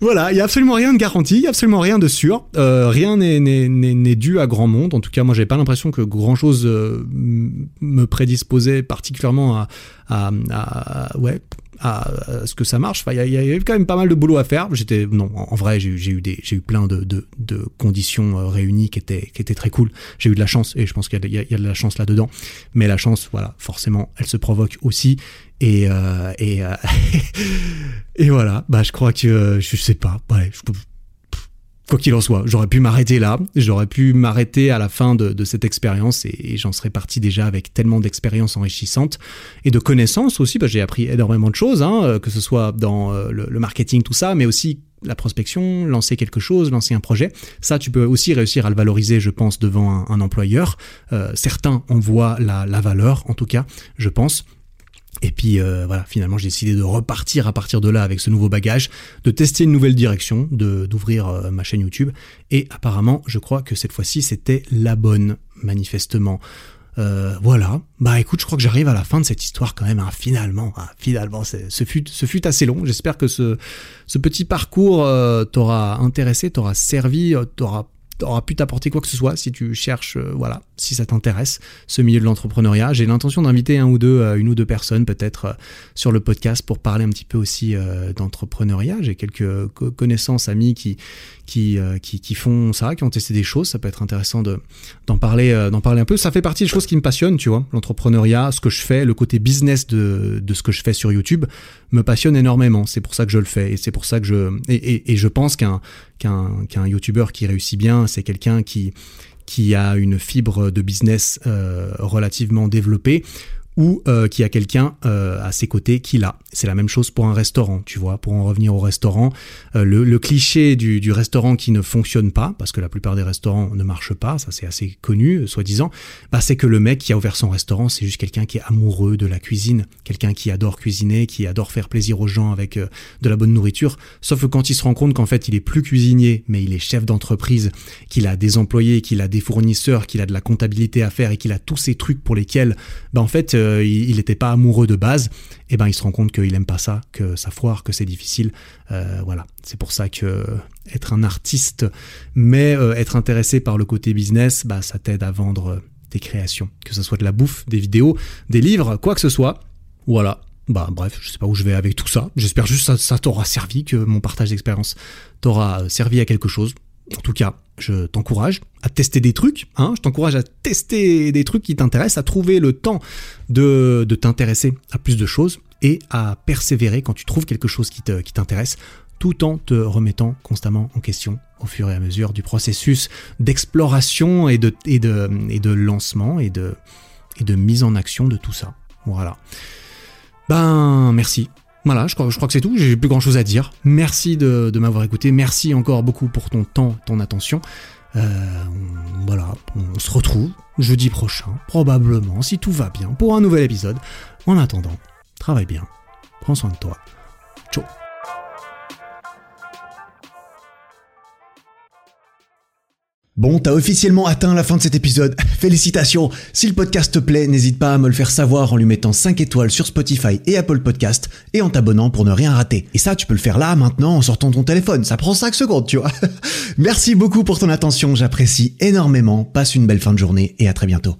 Voilà, il y a absolument rien de garanti, il y a absolument rien de sûr. Euh, rien n'est dû à grand monde. En tout cas, moi, j'avais pas l'impression que grand chose me prédisposait particulièrement à, à, à ouais à, ce que ça marche. Enfin, il y, avait quand même pas mal de boulot à faire. J'étais non, en, vrai, j'ai eu j'ai eu plein de, de, conditions euh, réunies qui étaient qui étaient très cool. J'ai eu de la chance et je pense qu'il y, y, a de la chance là dedans. Mais la chance, voilà, forcément, elle se provoque aussi. Et euh, et euh, et voilà. Bah, je crois que je sais pas. Quoi qu'il en soit, j'aurais pu m'arrêter là, j'aurais pu m'arrêter à la fin de, cette expérience et, j'en serais parti déjà avec tellement d'expériences enrichissantes et de connaissances aussi, que j'ai appris énormément de choses, hein, euh, que ce soit dans euh, le, marketing, tout ça, mais aussi la prospection, lancer quelque chose, lancer un projet. Ça, tu peux aussi réussir à le valoriser, je pense, devant un, employeur. Euh, certains en voient la, la valeur, en tout cas, je pense. Et puis euh, voilà, finalement j'ai décidé de repartir à partir de là avec ce nouveau bagage, de tester une nouvelle direction, d'ouvrir euh, ma chaîne YouTube. Et apparemment, je crois que cette fois-ci c'était la bonne, manifestement. Euh, voilà. Bah écoute, je crois que j'arrive à la fin de cette histoire quand même. Hein. Finalement, ah, finalement, ce fut, ce fut assez long. J'espère que ce, ce petit parcours t'aura intéressé, t'aura servi, t'aura aura pu t'apporter quoi que ce soit si tu cherches, euh, voilà, si ça t'intéresse, ce milieu de l'entrepreneuriat. J'ai l'intention d'inviter un ou deux, euh, une ou deux personnes peut-être euh, sur le podcast pour parler un petit peu aussi d'entrepreneuriat. J'ai quelques connaissances, amis qui, qui, qui, qui, font ça, qui ont testé des choses. Ça peut être intéressant de, d'en parler, d'en parler un peu. Ça fait partie des choses qui me passionnent, tu vois. L'entrepreneuriat, ce que je fais, le côté business de, de ce que je fais sur YouTube me passionne énormément. C'est pour ça que je le fais et c'est pour ça que je, et, et, je pense qu'un, qu'un, qu'un YouTuber qui réussit bien, c'est quelqu'un qui, qui a une fibre de business euh, relativement développée ou euh, qui a quelqu'un euh, à ses côtés qui l'a. C'est la même chose pour un restaurant, tu vois. Pour en revenir au restaurant, euh, le, le, cliché du, du, restaurant qui ne fonctionne pas, parce que la plupart des restaurants ne marchent pas, ça c'est assez connu, soi-disant, bah, c'est que le mec qui a ouvert son restaurant, c'est juste quelqu'un qui est amoureux de la cuisine, quelqu'un qui adore cuisiner, qui adore faire plaisir aux gens avec de la bonne nourriture. Sauf que quand il se rend compte qu'en fait il est plus cuisinier, mais il est chef d'entreprise, qu'il a des employés, qu'il a des fournisseurs, qu'il a de la comptabilité à faire et qu'il a tous ces trucs pour lesquels, bah en fait euh, il n'était pas amoureux de base, et eh ben il se rend compte qu'il aime pas ça, que ça foire, que c'est difficile. Euh, voilà, c'est pour ça que être un artiste, mais euh, être intéressé par le côté business, bah ça t'aide à vendre tes créations, que ce soit de la bouffe, des vidéos, des livres, quoi que ce soit. Voilà, bah bref, je sais pas où je vais avec tout ça. J'espère juste que ça t'aura servi, que mon partage d'expérience t'aura servi à quelque chose. En tout cas, je t'encourage à tester des trucs. Hein, je t'encourage à tester des trucs qui t'intéressent, à trouver le temps de, t'intéresser à plus de choses et à persévérer quand tu trouves quelque chose qui t'intéresse, tout en te remettant constamment en question au fur et à mesure du processus d'exploration et de, et, de, et de lancement et de, et de mise en action de tout ça. Voilà. Ben, merci voilà, je crois, que c'est tout. J'ai plus grand chose à dire. Merci de, m'avoir écouté. Merci encore beaucoup pour ton temps, ton attention. Euh, voilà, on se retrouve jeudi prochain, probablement, si tout va bien, pour un nouvel épisode. En attendant, travaille bien, prends soin de toi. Ciao Bon, t'as officiellement atteint la fin de cet épisode. Félicitations. Si le podcast te plaît, n'hésite pas à me le faire savoir en lui mettant 5 étoiles sur Spotify et Apple Podcast et en t'abonnant pour ne rien rater. Et ça, tu peux le faire là, maintenant, en sortant ton téléphone. Ça prend 5 secondes, tu vois. Merci beaucoup pour ton attention. J'apprécie énormément. Passe une belle fin de journée et à très bientôt.